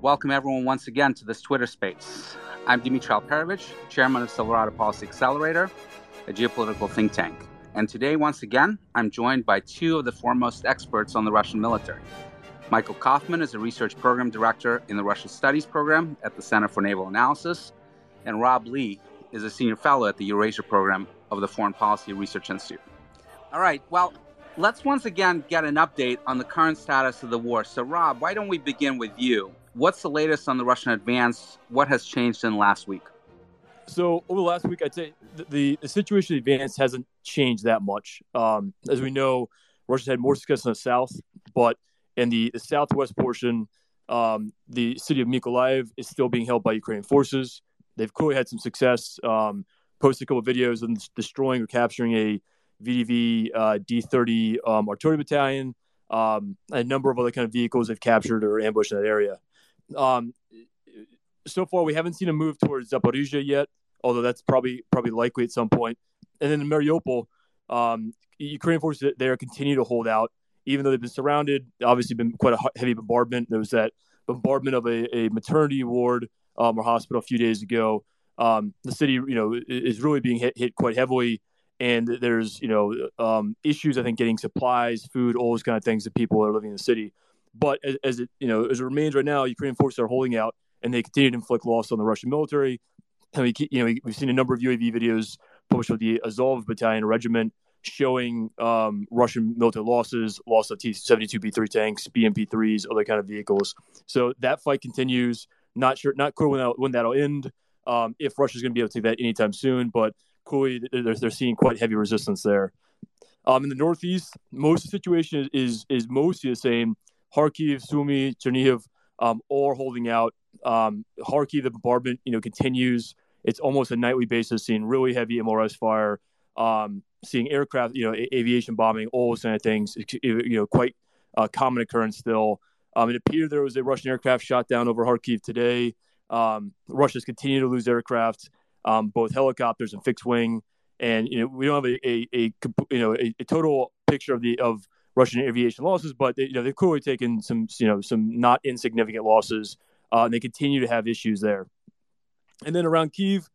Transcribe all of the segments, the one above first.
Welcome everyone once again to this Twitter space. I'm Dmitri Alperovitch, chairman of Silverado Policy Accelerator, a geopolitical think tank. And today, once again, I'm joined by two of the foremost experts on the Russian military. Michael Kofman is a research program director in the Russia Studies program at the Center for Naval Analysis, and Rob Lee is a senior fellow at the Eurasia program of the Foreign Policy Research Institute. All right, well, let's once again get an update on the current status of the war. So, Rob, why don't we begin with you? What's the latest on the Russian advance? What has changed in last week? So over the last week, I'd say the, the, the situation the advance hasn't changed that much. Um, as we know, Russia's had more success in the south, but in the, the southwest portion, um, the city of Mykolaiv is still being held by Ukrainian forces. They've clearly had some success. Um, posted a couple of videos of destroying or capturing a VDV uh, D30 um, artillery battalion, um, a number of other kind of vehicles they've captured or ambushed in that area. Um, so far, we haven't seen a move towards Zaporizhia yet, although that's probably probably likely at some point. And then in Mariupol, um, Ukrainian forces there continue to hold out, even though they've been surrounded. Obviously, been quite a heavy bombardment. There was that bombardment of a, a maternity ward um, or hospital a few days ago. Um, the city, you know, is really being hit, hit quite heavily, and there's you know um, issues. I think getting supplies, food, all those kind of things that people are living in the city. But as, as, it you know as it remains right now, Ukrainian forces are holding out, and they continue to inflict loss on the Russian military. And we you know we've seen a number of UAV videos published with the Azov Battalion Regiment showing um, Russian military losses, loss of T-72B3 tanks, BMP3s, other kind of vehicles. So that fight continues. Not sure, not clear when, that, when that'll end. Um, if Russia's going to be able to take that anytime soon, but clearly they're, they're seeing quite heavy resistance there. Um, in the Northeast, most of the situation is, is mostly the same. Kharkiv, Sumy, Chernihiv, um, all holding out. Um, Kharkiv, the bombardment, you know, continues. It's almost a nightly basis, seeing really heavy MLRS fire, um, seeing aircraft, you know, a- aviation bombing, all those kind of things. You know, quite a common occurrence still. Um, it appeared there was a Russian aircraft shot down over Kharkiv today. Um, Russia's continued to lose aircraft, um, both helicopters and fixed wing. And you know, we don't have a, a, a you know a, a total picture of the of Russian aviation losses, but they, you know they've clearly taken some you know some not insignificant losses, uh, and they continue to have issues there. And then around Kiev,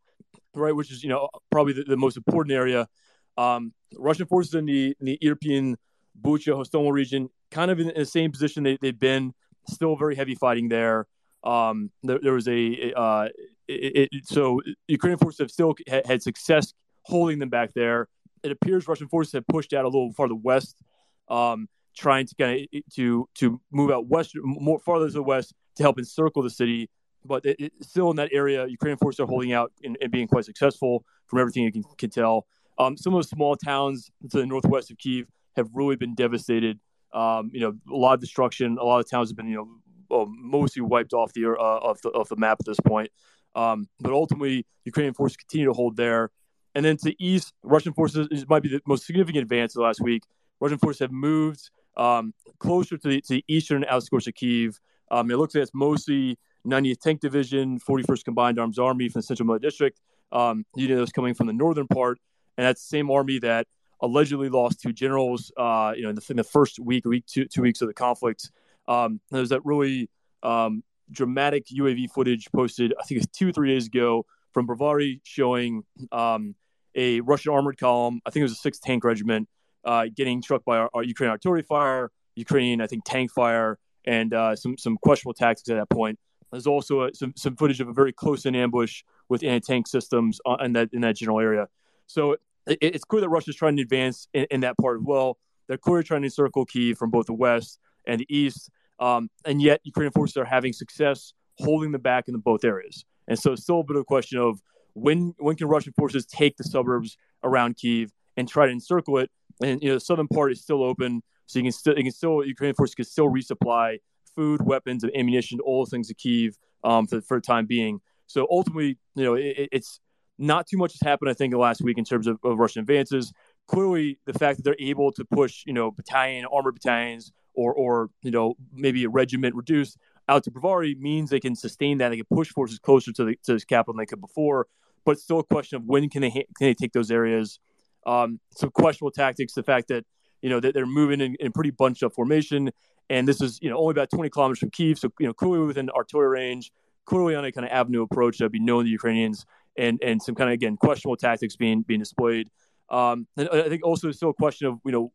right, which is you know probably the, the most important area, um, Russian forces in the in the Irpin, Bucha, Hostomel region, kind of in the same position they, they've been. Still very heavy fighting there. Um, there, there, was a uh, it, it, so Ukrainian forces have still had success holding them back there. It appears Russian forces have pushed out a little farther west um, trying to kind of to to move out west more farther to the west to help encircle the city. But it, it, still in that area, Ukrainian forces are holding out and, being quite successful from everything you can, can tell. Um, some of the small towns to the northwest of Kiev have really been devastated. Um, you know, a lot of destruction. A lot of towns have been, you know, mostly wiped off the uh, off the off the map at this point. Um, but ultimately, Ukrainian forces continue to hold there. And then to the east, Russian forces might be the most significant advance of the last week. Russian forces have moved um, closer to the, to the, eastern outskirts of Kiev. Um, it looks like it's mostly 90th Tank Division, 41st Combined Arms Army from the Central Military District. Um, unit that's coming from the northern part, and that's the same army that allegedly lost two generals. Uh, you know, in the, in the, first week, week two, two weeks of the conflict. Um, there's that really um, dramatic UAV footage posted, I think it's two or three days ago, from Brovary showing um, a Russian armored column. I think it was a sixth tank regiment uh, getting struck by our, our, Ukrainian artillery fire, Ukrainian, I think, tank fire, and uh, some some questionable tactics at that point. There's also a, some some footage of a very close-in ambush with anti-tank systems uh, in that in that general area. So it, it's clear that Russia's trying to advance in, in, that part as well. They're clearly trying to encircle Kiev from both the west and the east, um, and yet Ukrainian forces are having success holding them back in the both areas. And so it's still a bit of a question of when when can Russian forces take the suburbs around Kiev and try to encircle it and you know the southern part is still open, so you can still you can still Ukrainian forces can still resupply food, weapons, and ammunition, all things to Kiev um, for for the time being. So ultimately, you know, it, it's not too much has happened. I think the last week in terms of, of Russian advances. Clearly, the fact that they're able to push, you know, battalion, armored battalions, or or you know maybe a regiment reduced out to Brovary means they can sustain that. They can push forces closer to the to the capital than they could before. But it's still a question of when can they can they take those areas um, some questionable tactics. The fact that you know, that they're moving in, in pretty bunched up formation. And this is, you know, only about 20 kilometers from Kiev. So, you know, clearly within artillery range, clearly on a kind of avenue approach that would be known to the Ukrainians and, and some kind of, again, questionable tactics being, being displayed. Um, and I think also still a question of, you know,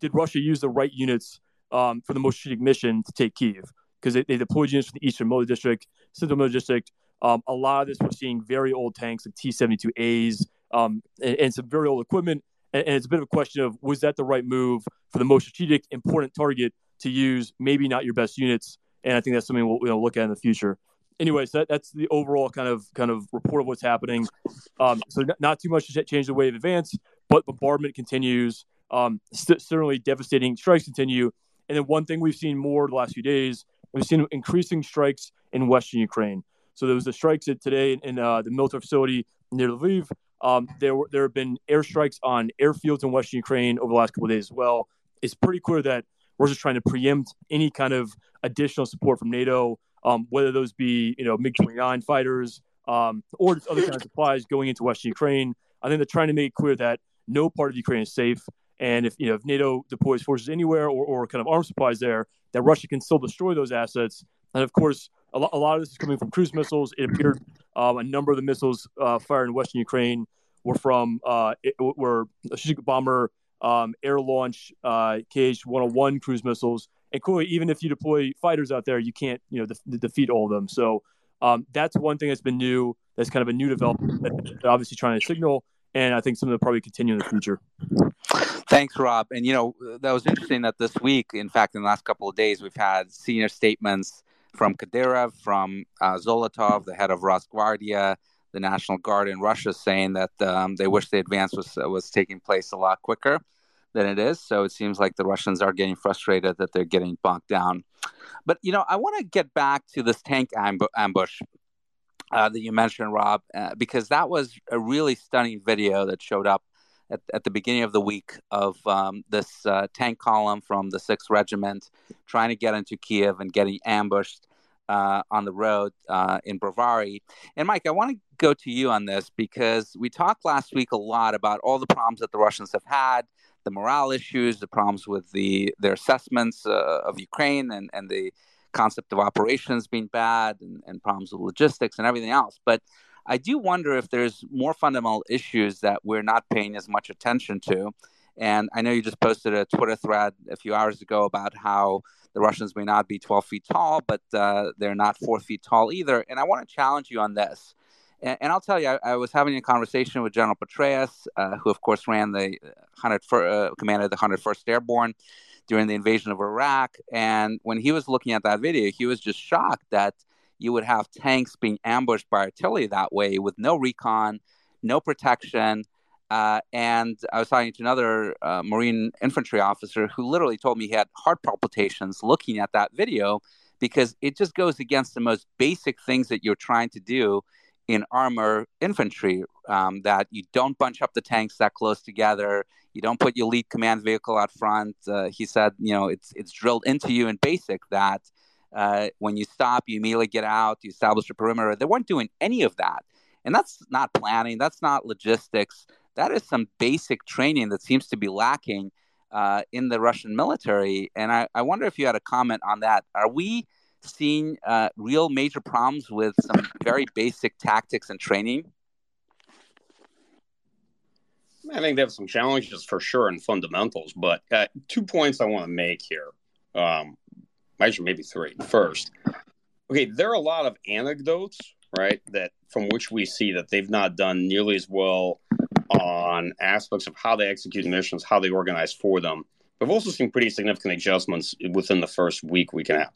did Russia use the right units um, for the most strategic mission to take Kiev? Because they, they, deployed units from the Eastern Military District, Central Military District. Um, a lot of this, we're seeing very old tanks like T 72As um, and, and, some very old equipment. And, and, it's a bit of a question of was that the right move for the most strategic, important target to use? Maybe not your best units. And I think that's something we'll, look at in the future. Anyways, that, that's the overall kind of kind of report of what's happening. Um, so not, not, too much to change the way of advance, but bombardment continues. Um, st- certainly devastating strikes continue. And then one thing we've seen more the last few days, we've seen increasing strikes in Western Ukraine. So there was the strikes today in uh, the military facility near Lviv. Um, there were there have been airstrikes on airfields in Western Ukraine over the last couple of days as well. It's pretty clear that Russia's trying to preempt any kind of additional support from NATO, um, whether those be you know MiG twenty nine fighters um, or other kind of supplies going into Western Ukraine. I think they're trying to make it clear that no part of Ukraine is safe. And if you know if NATO deploys forces anywhere or, or kind of arms supplies there, that Russia can still destroy those assets. And of course, a, lo- a lot of this is coming from cruise missiles. It appeared um, a number of the missiles uh, fired in Western Ukraine were from uh, it, were strategic bomber um, air launch uh, KH-101 cruise missiles. And clearly, even if you deploy fighters out there, you can't you know de- defeat all of them. So um, that's one thing that's been new. That's kind of a new development. That obviously trying to signal, and I think some of them probably continue in the future. Thanks, Rob. And you know that was interesting that this week, in fact, in the last couple of days, we've had senior statements from Kadyrov, from uh, Zolotov, the head of Rosgvardia, the National Guard in Russia, saying that um, they wish the advance was was taking place a lot quicker than it is. So it seems like the Russians are getting frustrated that they're getting bogged down. But you know, I want to get back to this tank amb- ambush uh, that you mentioned, Rob, uh, because that was a really stunning video that showed up at, at the beginning of the week of um, this uh, tank column from the 6th Regiment trying to get into Kiev and getting ambushed uh, on the road uh, in Brovary. And Mike, I want to go to you on this because we talked last week a lot about all the problems that the Russians have had, the morale issues, the problems with the their assessments uh, of Ukraine and, and the concept of operations being bad and, and problems with logistics and everything else. But I do wonder if there's more fundamental issues that we're not paying as much attention to. And I know you just posted a Twitter thread a few hours ago about how the Russians may not be 12 feet tall, but uh, they're not four feet tall either. And I want to challenge you on this. And, and I'll tell you, I, I, was having a conversation with General Petraeus, uh, who, of course, ran the 100 uh, commanded the 101st Airborne during the invasion of Iraq. And when he was looking at that video, he was just shocked that you would have tanks being ambushed by artillery that way with no recon, no protection. Uh, and I was talking to another uh, Marine infantry officer who literally told me he had heart palpitations looking at that video because it just goes against the most basic things that you're trying to do in armor infantry um, that you don't bunch up the tanks that close together you don't put your lead command vehicle out front uh, he said you know it's it's drilled into you in basic that uh, when you stop, you immediately get out, you establish a perimeter. They weren't doing any of that. And that's not planning, that's not logistics. That is some basic training that seems to be lacking uh, in the Russian military. And I, I, wonder if you had a comment on that. Are we seeing uh, real major problems with some very basic tactics and training? I think they have some challenges for sure in fundamentals, but uh, two points I want to make here. Um, actually maybe three. First, okay, there are a lot of anecdotes, right, that from which we see that they've not done nearly as well on aspects of how they execute missions, how they organize for them. We've also seen pretty significant adjustments within the first week, and a half.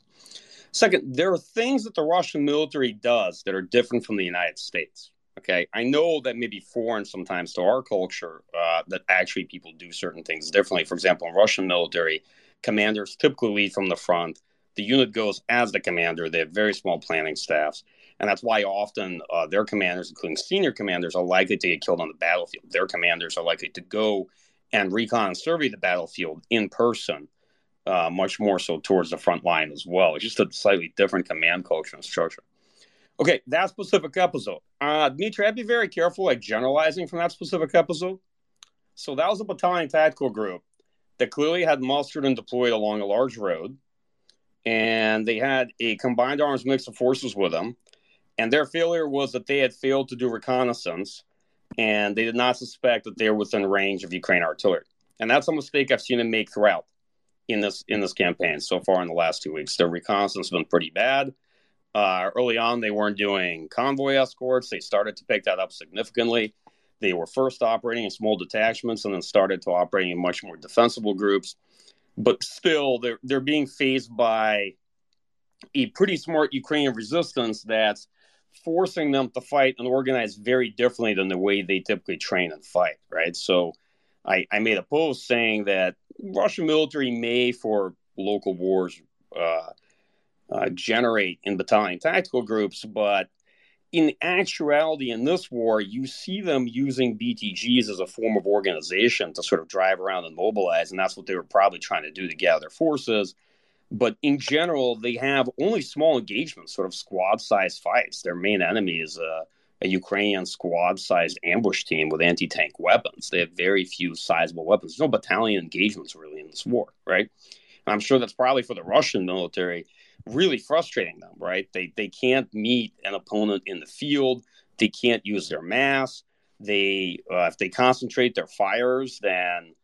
Second, there are things that the Russian military does that are different from the United States. Okay, I know that may be foreign sometimes to our culture uh, that actually people do certain things differently. For example, in Russian military, commanders typically lead from the front the unit goes as the commander. They have very small planning staffs. And that's why often uh, their commanders, including senior commanders, are likely to get killed on the battlefield. Their commanders are likely to go and recon and survey the battlefield in person, uh, much more so towards the front line as well. It's just a slightly different command culture and structure. Okay, that specific episode. Uh, Dmitri, I'd be very careful like generalizing from that specific episode. So that was a battalion tactical group that clearly had mustered and deployed along a large road, and they had a combined arms mix of forces with them. And their failure was that they had failed to do reconnaissance, and they did not suspect that they were within range of Ukraine artillery. And that's a mistake I've seen them make throughout in this in this campaign so far in the last two weeks. Their reconnaissance has been pretty bad. Uh, early on, they weren't doing convoy escorts. They started to pick that up significantly. They were first operating in small detachments and then started to operate in much more defensible groups. But still, they're they're being faced by a pretty smart Ukrainian resistance that's forcing them to fight and organize very differently than the way they typically train and fight. Right. So, I, I made a post saying that Russian military may, for local wars, uh, uh, generate in battalion tactical groups, but in actuality, in this war, you see them using BTGs as a form of organization to sort of drive around and mobilize, and that's what they were probably trying to do to gather forces. But in general, they have only small engagements, sort of squad sized fights. Their main enemy is a, a Ukrainian squad sized ambush team with anti tank weapons. They have very few sizable weapons. There's no battalion engagements really in this war, right? And I'm sure that's probably for the Russian military really frustrating them, right? They they can't meet an opponent in the field. They can't use their mass. They uh, if they concentrate their fires, then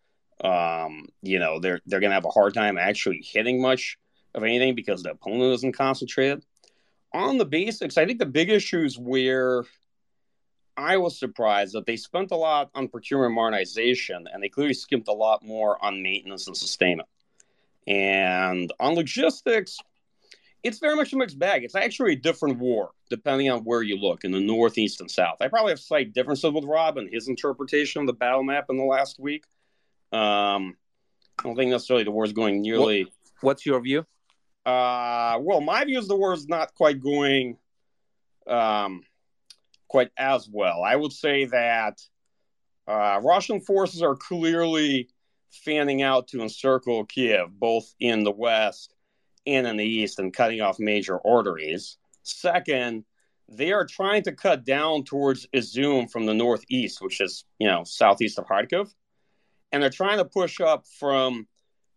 um, you know they're they're gonna have a hard time actually hitting much of anything because the opponent isn't concentrated. On the basics, I think the big issues where I was surprised that they spent a lot on procurement modernization and they clearly skimped a lot more on maintenance and sustainment. And on logistics, it's very much a mixed bag. It's actually a different war depending on where you look in the northeast and south. I probably have slight differences with Rob and his interpretation of the battle map in the last week. Um, I don't think necessarily the war is going nearly. What's your view? Uh, well, my view is the war is not quite going um, quite as well. I would say that uh, Russian forces are clearly fanning out to encircle Kiev, both in the west and in the east and cutting off major arteries. Second, they are trying to cut down towards Izum from the northeast, which is, you know, southeast of Kharkiv. And they're trying to push up from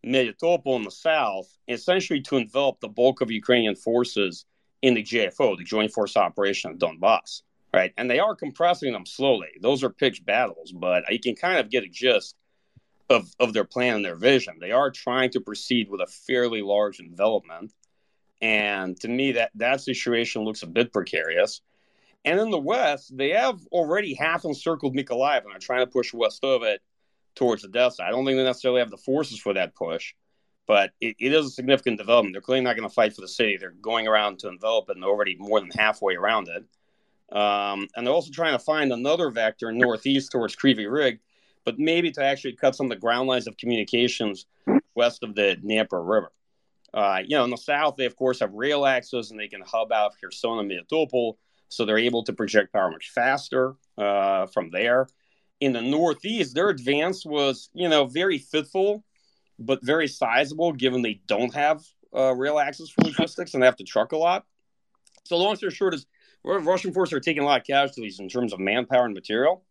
Melitopol in the south, essentially to envelop the bulk of Ukrainian forces in the JFO, the Joint Force Operation of Donbass. Right. And they are compressing them slowly. Those are pitched battles, but you can kind of get a gist of, of their plan and their vision. They are trying to proceed with a fairly large envelopment. And to me, that, that situation looks a bit precarious. And in the West, they have already half encircled Mykolaiv and are trying to push west of it towards the Odessa. I don't think they necessarily have the forces for that push, but it, it is a significant development. They're clearly not going to fight for the city. They're going around to envelop it and they're already more than halfway around it. Um, and they're also trying to find another vector northeast towards Kryvyi Rih but maybe to actually cut some of the ground lines of communications west of the Dnieper River. Uh, you know, in the south, they of course have rail access and they can hub out of Kherson and Melitopol, so they're able to project power much faster uh, from there. In the northeast, their advance was, you know, very fitful, but very sizable, given they don't have uh, rail access for logistics and they have to truck a lot. So, long story short is, Russian forces are taking a lot of casualties in terms of manpower and material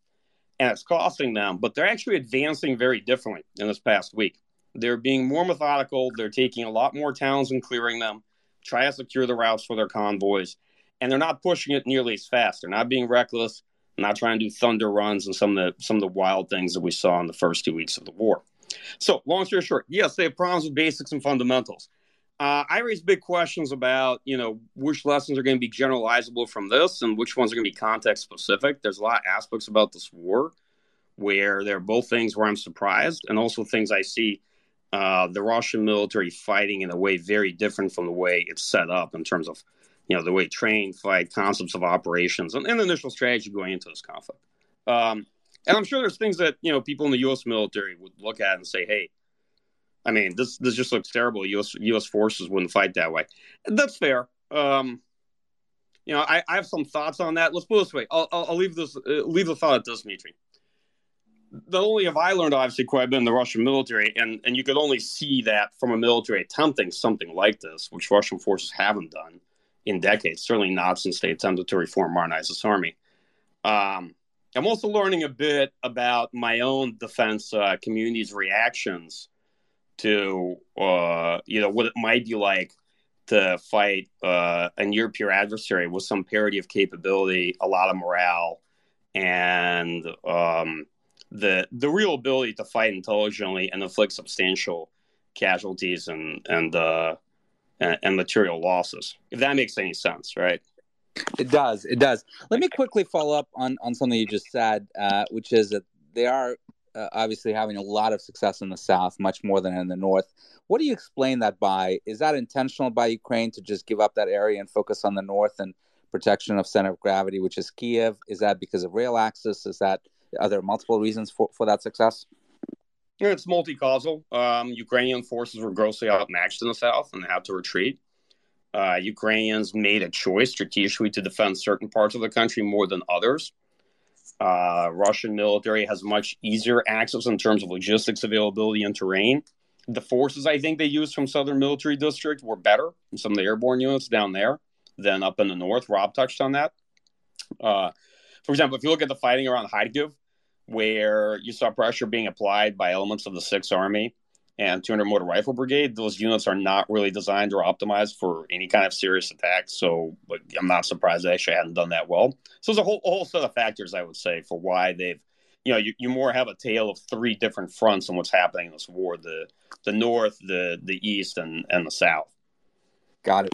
and it's costing them, but they're actually advancing very differently in this past week. They're being more methodical. They're taking a lot more towns and clearing them, try to secure the routes for their convoys, and they're not pushing it nearly as fast. They're not being reckless, not trying to do thunder runs and some of the some of the wild things that we saw in the first two weeks of the war. So, long story short, yes, they have problems with basics and fundamentals. Uh, I raise big questions about, you know, which lessons are going to be generalizable from this and which ones are going to be context specific. There's a lot of aspects about this war where there are both things where I'm surprised and also things I see uh, the Russian military fighting in a way very different from the way it's set up in terms of, you know, the way train, fight, concepts of operations, and, and initial strategy going into this conflict. Um, and I'm sure there's things that, you know, people in the U.S. military would look at and say, hey, I mean, this this just looks terrible. U.S. U.S. forces wouldn't fight that way. That's fair. Um, you know, I, I have some thoughts on that. Let's put it this way. I'll, I'll, I'll leave this uh, leave the thought at this, Dmitri. Not only have I learned obviously quite a bit in the Russian military, and and you could only see that from a military attempting something like this, which Russian forces haven't done in decades. Certainly not since they attempted to reform this army. Um, I'm also learning a bit about my own defense uh, community's reactions to uh, you know what it might be like to fight uh, a near peer adversary with some parity of capability, a lot of morale, and um, the the real ability to fight intelligently and inflict substantial casualties and and uh, and, and material losses. If that makes any sense, right? It does. It does. Let me quickly follow up on on something you just said, uh, which is that they are uh, obviously having a lot of success in the south, much more than in the north. What do you explain that by? Is that intentional by Ukraine to just give up that area and focus on the north and protection of center of gravity, which is Kiev? Is that because of rail access? Is that are there multiple reasons for, for that success? It's multi-causal. Um, Ukrainian forces were grossly outmatched in the south and had to retreat. Uh, Ukrainians made a choice strategically to defend certain parts of the country more than others. Uh, Russian military has much easier access in terms of logistics availability and terrain. The forces I think they used from Southern Military District were better some of the airborne units down there than up in the north. Rob touched on that. Uh, for example, if you look at the fighting around Kharkiv, where you saw pressure being applied by elements of the Sixth Army and 200 Motor Rifle Brigade, those units are not really designed or optimized for any kind of serious attack. So I'm not surprised they actually hadn't done that well. So there's a whole, whole set of factors, I would say, for why they've, you know, you, you more have a tale of three different fronts on what's happening in this war the the north, the the east, and, and the south. Got it.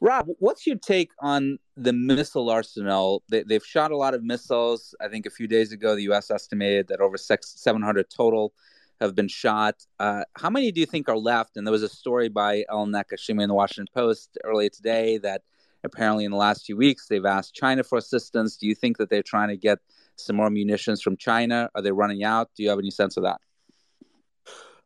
Rob, what's your take on the missile arsenal? They, have shot a lot of missiles. I think a few days ago, the U.S. estimated that over six, 700 total have been shot. Uh, how many do you think are left? And there was a story by Ellen Nakashima in the Washington Post earlier today that apparently in the last few weeks they've asked China for assistance. Do you think that they're trying to get some more munitions from China? Are they running out? Do you have any sense of that?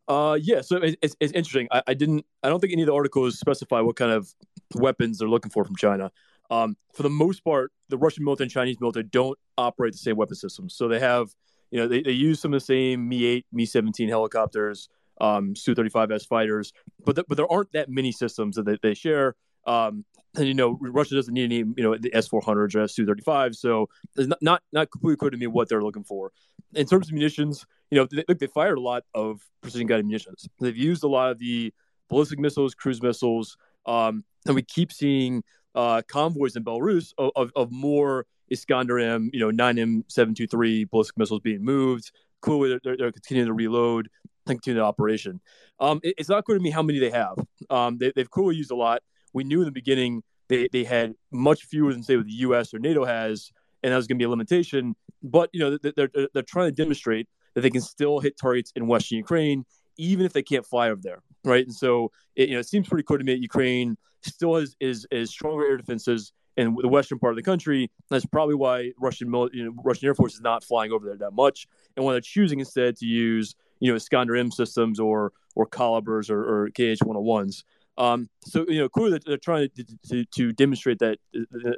Uh, yeah. So it, it's, it's interesting. I, I, didn't. I don't think any of the articles specify what kind of weapons they're looking for from China. Um, for the most part, the Russian military and Chinese military don't operate the same weapon systems. So they have, you know, they, they use some of the same Mi eight, Mi seventeen helicopters, um, Su thirty five S fighters, but the, but there aren't that many systems that they, they share. Um, and you know, Russia doesn't need any, you know, the S four hundreds or S two thirty five. So it's not, not not completely clear to me what they're looking for in terms of munitions. You know, they, they fired a lot of precision guided munitions. They've used a lot of the ballistic missiles, cruise missiles, um, and we keep seeing uh, convoys in Belarus of, of, of more Iskander M, you know, 9M723 ballistic missiles being moved. Clearly, they're, they're continuing to reload continue the operation. Um, it, it's not clear to me how many they have. Um, they, have clearly used a lot. We knew in the beginning they, they had much fewer than, say, what the U.S. or NATO has, and that was going to be a limitation. But, you know, they're, they're, they're trying to demonstrate that they can still hit targets in Western Ukraine, even if they can't fly over there, right? And so, it, you know, it seems pretty clear to me that Ukraine still has is, is stronger air defenses in the western part of the country. That's probably why Russian you know, Russian Air Force is not flying over there that much, and why they're choosing instead to use you know Iskander M systems or or Kalibrs or, or KH 101s. Um, so you know, clearly they're trying to, to, to demonstrate that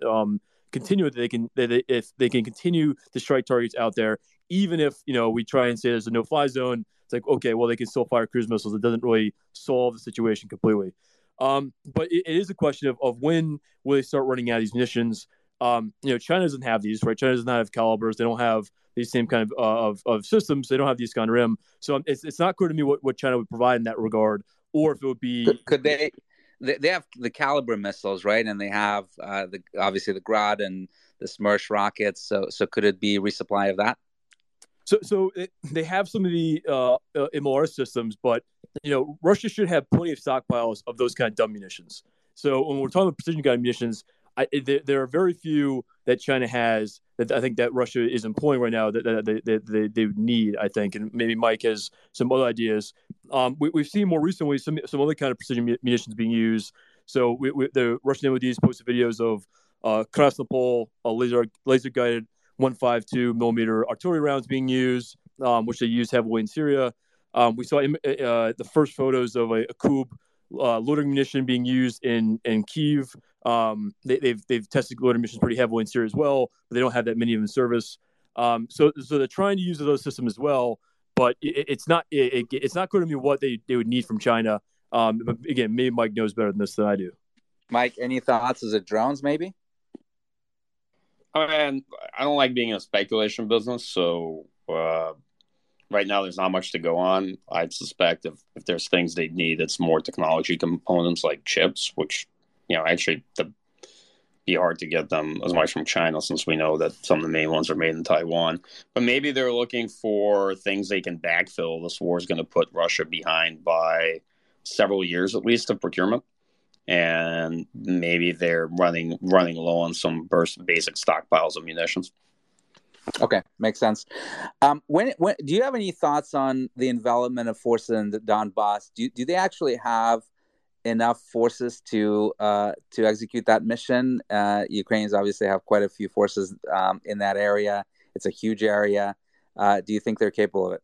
um, continue that they can that they, if they can continue to strike targets out there, even if you know we try and say there's a no-fly zone. It's like okay, well they can still fire cruise missiles. It doesn't really solve the situation completely. Um, but it, it is a question of, of when will they start running out of these munitions. Um, you know, China doesn't have these, right? China does not have Kalibrs. They don't have these same kind of uh, of, of systems. They don't have the Iskander M. So um, it's, it's not clear to me what, what China would provide in that regard, or if it would be. Could, could they? They have the Kalibr missiles, right? And they have uh, the obviously the Grad and the Smerch rockets. So, so could it be resupply of that? So, so it, they have some of the uh, uh, MLR systems, but you know, Russia should have plenty of stockpiles of those kind of dumb munitions. So, when we're talking about precision guided munitions, I, there, there, are very few that China has that I think that Russia is employing right now that, that they, they, they, need, I think. And maybe Mike has some other ideas. Um, we, have seen more recently some, some other kind of precision munitions being used. So we, we, the Russian MODs posted videos of uh, Krasnopol, laser, laser guided 152 millimeter artillery rounds being used, um, which they use heavily in Syria. Um, we saw uh, uh, the first photos of a, a Kub uh, loitering munition being used in in Kiev. Um, they, have they've, they've tested loitering munitions pretty heavily in Syria as well, but they don't have that many of them in service. Um, so so they're trying to use those systems as well, but it, it's not it, it's not clear to be what they, they would need from China. Um, but again, maybe Mike knows better than this than I do. Mike, any thoughts? Is it drones? Maybe. I mean, I don't like being in a speculation business, so uh, right now there's not much to go on. I'd suspect if, if there's things they need, it's more technology components like chips, which you know actually the be hard to get them as much from China since we know that some of the main ones are made in Taiwan. But maybe they're looking for things they can backfill. This war is going to put Russia behind by several years at least of procurement. And maybe they're running running low on some basic stockpiles of munitions. Okay, makes sense. Um, when, when do you have any thoughts on the envelopment of forces in the Donbass? Do do they actually have enough forces to uh, to execute that mission? Uh, Ukrainians obviously have quite a few forces um, in that area. It's a huge area. Uh, do you think they're capable of it?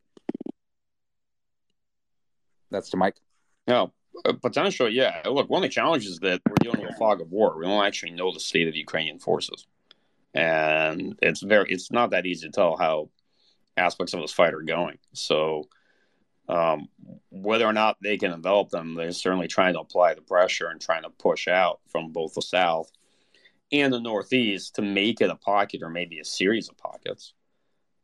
That's to Mike. No, uh, potential. Yeah. Look, one of the challenges is that we're dealing with a fog of war. We don't actually know the state of the Ukrainian forces and it's very it's not that easy to tell how aspects of this fight are going. So um, whether or not they can envelop them, they're certainly trying to apply the pressure and trying to push out from both the south and the northeast to make it a pocket or maybe a series of pockets.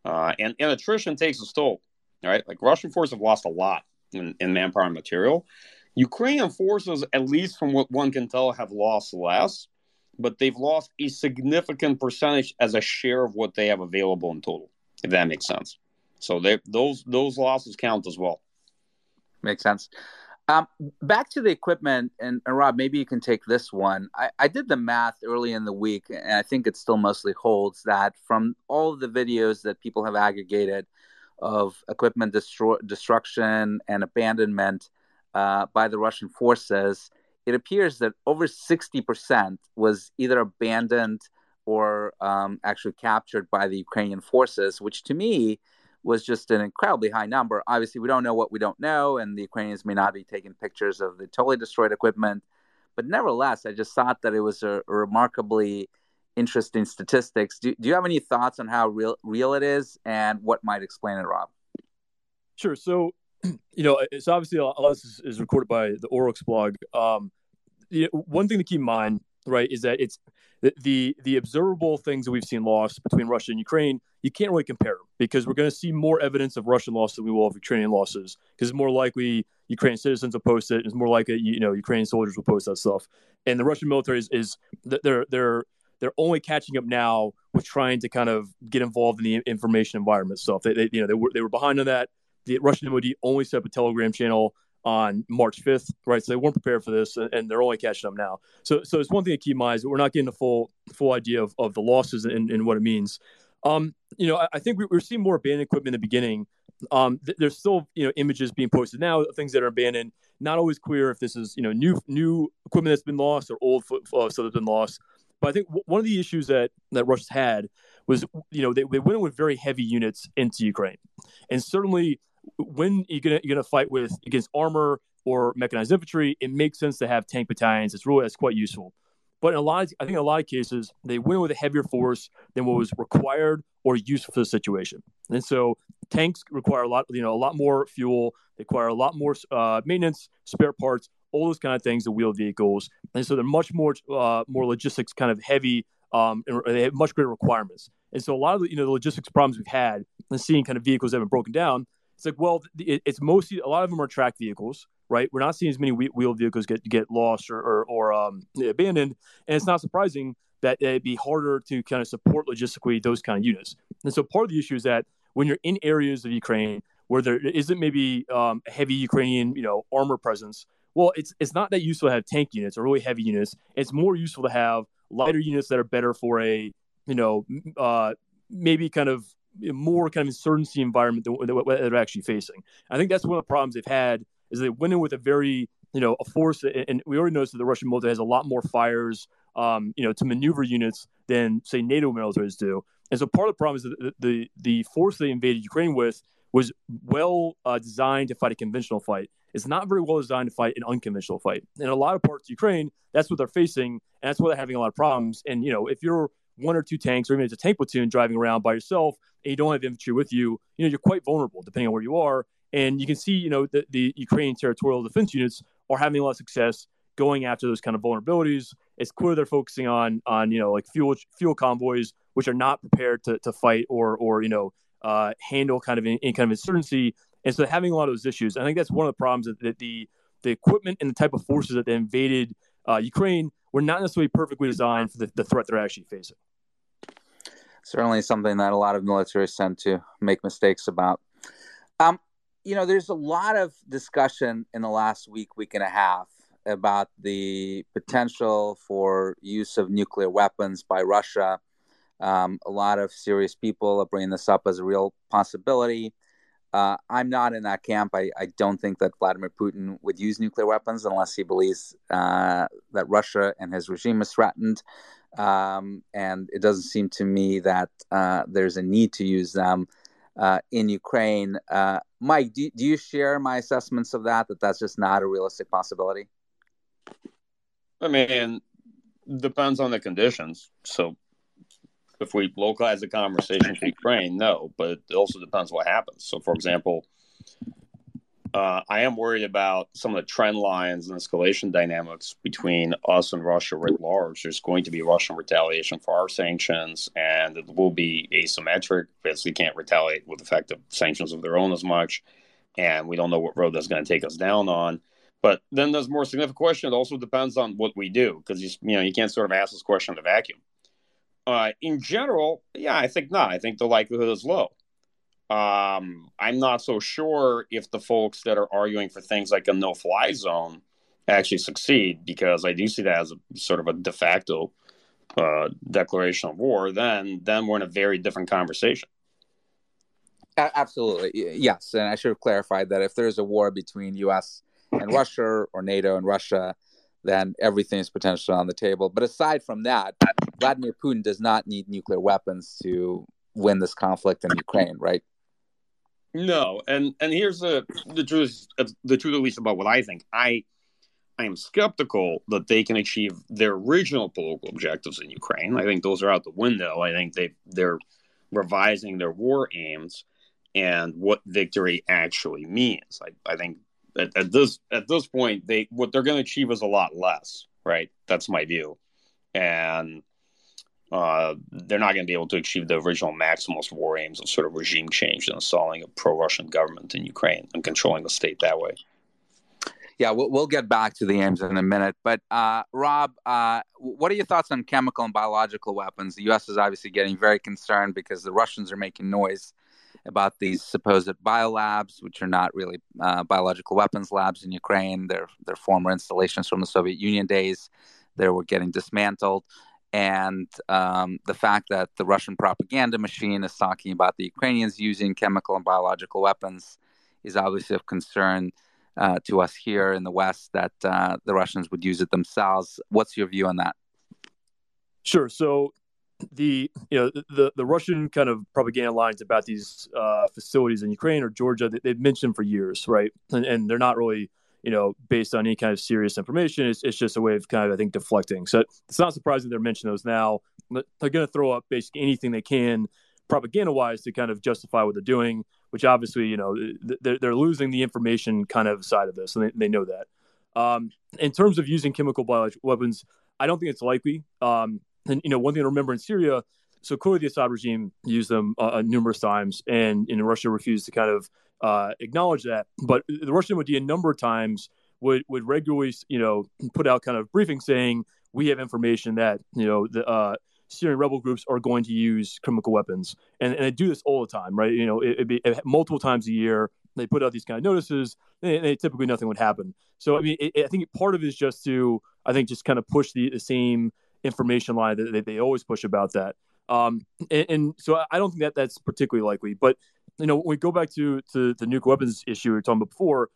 Uh, and, and attrition takes a toll, right? Like Russian forces have lost a lot in, in manpower and material. Ukrainian forces, at least from what one can tell, have lost less but they've lost a significant percentage as a share of what they have available in total, if that makes sense. So those those losses count as well. Makes sense. Um, back to the equipment, and, and, Rob, maybe you can take this one. I, I, did the math early in the week, and I think it still mostly holds that from all the videos that people have aggregated of equipment destro- destruction and abandonment uh, by the Russian forces, it appears that over 60% was either abandoned or um, actually captured by the Ukrainian forces, which to me was just an incredibly high number. Obviously, we don't know what we don't know, and the Ukrainians may not be taking pictures of the totally destroyed equipment. But nevertheless, I just thought that it was a, a remarkably interesting statistics. Do, do you have any thoughts on how real real it is and what might explain it, Rob? Sure. So, you know, it's obviously all this is, recorded by the Oryx blog. Um, you know, one thing to keep in mind, right, is that it's the, the, observable things that we've seen lost between Russia and Ukraine. You can't really compare them because we're going to see more evidence of Russian losses than we will of Ukrainian losses. Because it's more likely Ukrainian citizens will post it. It's more likely you know Ukrainian soldiers will post that stuff. And the Russian military is, is they're they're they're only catching up now with trying to kind of get involved in the information environment stuff. They, they you know they were they were behind on that. The Russian MOD only set up a Telegram channel on March 5th, right? So they weren't prepared for this, and they're only catching up now. So, so it's one thing to keep in mind is we're not getting the full full idea of, of the losses and, and what it means. Um, you know, I, I think we, are seeing more abandoned equipment in the beginning. Um, th- there's still you know images being posted now, things that are abandoned. Not always clear if this is you know new new equipment that's been lost or old uh, stuff that's been lost. But I think w- one of the issues that that Russia's had was you know they, they went in with very heavy units into Ukraine, and certainly when you're gonna you're gonna fight with against armor or mechanized infantry, it makes sense to have tank battalions. It's really that's quite useful. But in a lot, of, I think in a lot of cases, they went with a heavier force than what was required or useful for the situation. And so tanks require a lot, you know, a lot more fuel. They require a lot more uh, maintenance, spare parts, all those kind of things. The wheeled vehicles, and so they're much more uh, more logistics kind of heavy. Um, and they have much greater requirements. And so a lot of the, you know the logistics problems we've had and seeing kind of vehicles that have been broken down it's like, well, it's mostly a lot of them are track vehicles, right? We're not seeing as many wheeled vehicles get get lost or or, or um, abandoned, and it's not surprising that it'd be harder to kind of support logistically those kind of units. And so part of the issue is that when you're in areas of Ukraine where there isn't maybe um, heavy Ukrainian, you know, armor presence, well, it's it's not that useful to have tank units or really heavy units. It's more useful to have lighter units that are better for a, you know, uh, maybe kind of more kind of insurgency environment than, what they're actually facing. I think that's one of the problems they've had is they went in with a very you know a force, and we already noticed that the Russian military has a lot more fires, um, you know, to maneuver units than say NATO militaries do. And so part of the problem is that the the, the force they invaded Ukraine with was well uh, designed to fight a conventional fight. It's not very well designed to fight an unconventional fight. In a lot of parts of Ukraine, that's what they're facing, and that's why they're having a lot of problems. And you know, if you're one or two tanks, or even it's a tank platoon driving around by yourself, and you don't have infantry with you, you know, you're quite vulnerable depending on where you are. And you can see, you know, the, the Ukrainian territorial defense units are having a lot of success going after those kind of vulnerabilities. It's clear they're focusing on on you know like fuel fuel convoys, which are not prepared to, to fight or or you know uh, handle kind of any, kind of insurgency. And so having a lot of those issues, I think that's one of the problems that, that the the equipment and the type of forces that they invaded uh, Ukraine were not necessarily perfectly designed for the, the threat they're actually facing. Certainly, something that a lot of militaries tend to make mistakes about. Um, you know, there's a lot of discussion in the last week, week and a half about the potential for use of nuclear weapons by Russia. Um, a lot of serious people are bringing this up as a real possibility. Uh, I'm not in that camp. I, I, don't think that Vladimir Putin would use nuclear weapons unless he believes uh, that Russia and his regime is threatened. Um, and it doesn't seem to me that uh, there's a need to use them uh, in Ukraine. Uh, Mike, do, do you share my assessments of that, that that's just not a realistic possibility? I mean, depends on the conditions. So if we localize the conversation to Ukraine, no, but it also depends what happens. So, for example, uh, I am worried about some of the trend lines and escalation dynamics between us and Russia writ large. There's going to be Russian retaliation for our sanctions, and it will be asymmetric because we can't retaliate with effective sanctions of their own as much. And we don't know what road that's going to take us down on. But then there's more significant question. It also depends on what we do because you, you know you can't sort of ask this question in a vacuum. Uh, in general, yeah, I think not. I think the likelihood is low. Um, I'm not so sure if the folks that are arguing for things like a no-fly zone actually succeed because I do see that as a sort of a de facto uh, declaration of war. Then, then we're in a very different conversation. Absolutely, yes, and I should have clarified that if there's a war between U.S. and Russia or NATO and Russia, then everything is potentially on the table. But aside from that, Vladimir Putin does not need nuclear weapons to win this conflict in Ukraine, right? No, and and here's the the truth the truth at least about what I think. I I am skeptical that they can achieve their original political objectives in Ukraine. I think those are out the window. I think they they're revising their war aims and what victory actually means. I, I think at, at this at this point they what they're going to achieve is a lot less. Right, that's my view, and uh, they're not going to be able to achieve the original maximalist war aims of sort of regime change and installing a pro-Russian government in Ukraine and controlling the state that way. Yeah, we'll, we'll get back to the aims in a minute. But uh, Rob, uh, what are your thoughts on chemical and biological weapons? The U.S. is obviously getting very concerned because the Russians are making noise about these supposed biolabs, which are not really uh, biological weapons labs in Ukraine. They're, they're former installations from the Soviet Union days. They were getting dismantled and um, the fact that the Russian propaganda machine is talking about the Ukrainians using chemical and biological weapons is obviously of concern uh, to us here in the West that uh, the Russians would use it themselves. What's your view on that? Sure. So the you know the the Russian kind of propaganda lines about these uh, facilities in Ukraine or Georgia they, have mentioned for years, right? And, and they're not really you know, based on any kind of serious information. It's, it's just a way of kind of, I think, deflecting. So it's not surprising they're mentioning those now. They're going to throw up basically anything they can propaganda wise to kind of justify what they're doing, which obviously, you know, they're, they're losing the information kind of side of this, and they, they know that. Um, in terms of using chemical biological weapons, I don't think it's likely. Um, and, you know, one thing to remember in Syria, so clearly the Assad regime used them uh, uh numerous times, and, and Russia refused to kind of uh, acknowledge that. But the Russian MOD a number of times would would regularly, you know, put out kind of briefings saying we have information that you know the uh, Syrian rebel groups are going to use chemical weapons, and, and they do this all the time, right? You know, it, be it, multiple times a year. They put out these kind of notices, and, and typically nothing would happen. So, I mean, it, I think part of it is just to, I think, just kind of push the, the same information line that they, they always push about that. Um, and, and, so I don't think that that's particularly likely. But you know, when we go back to to the nuclear weapons issue we were talking about before,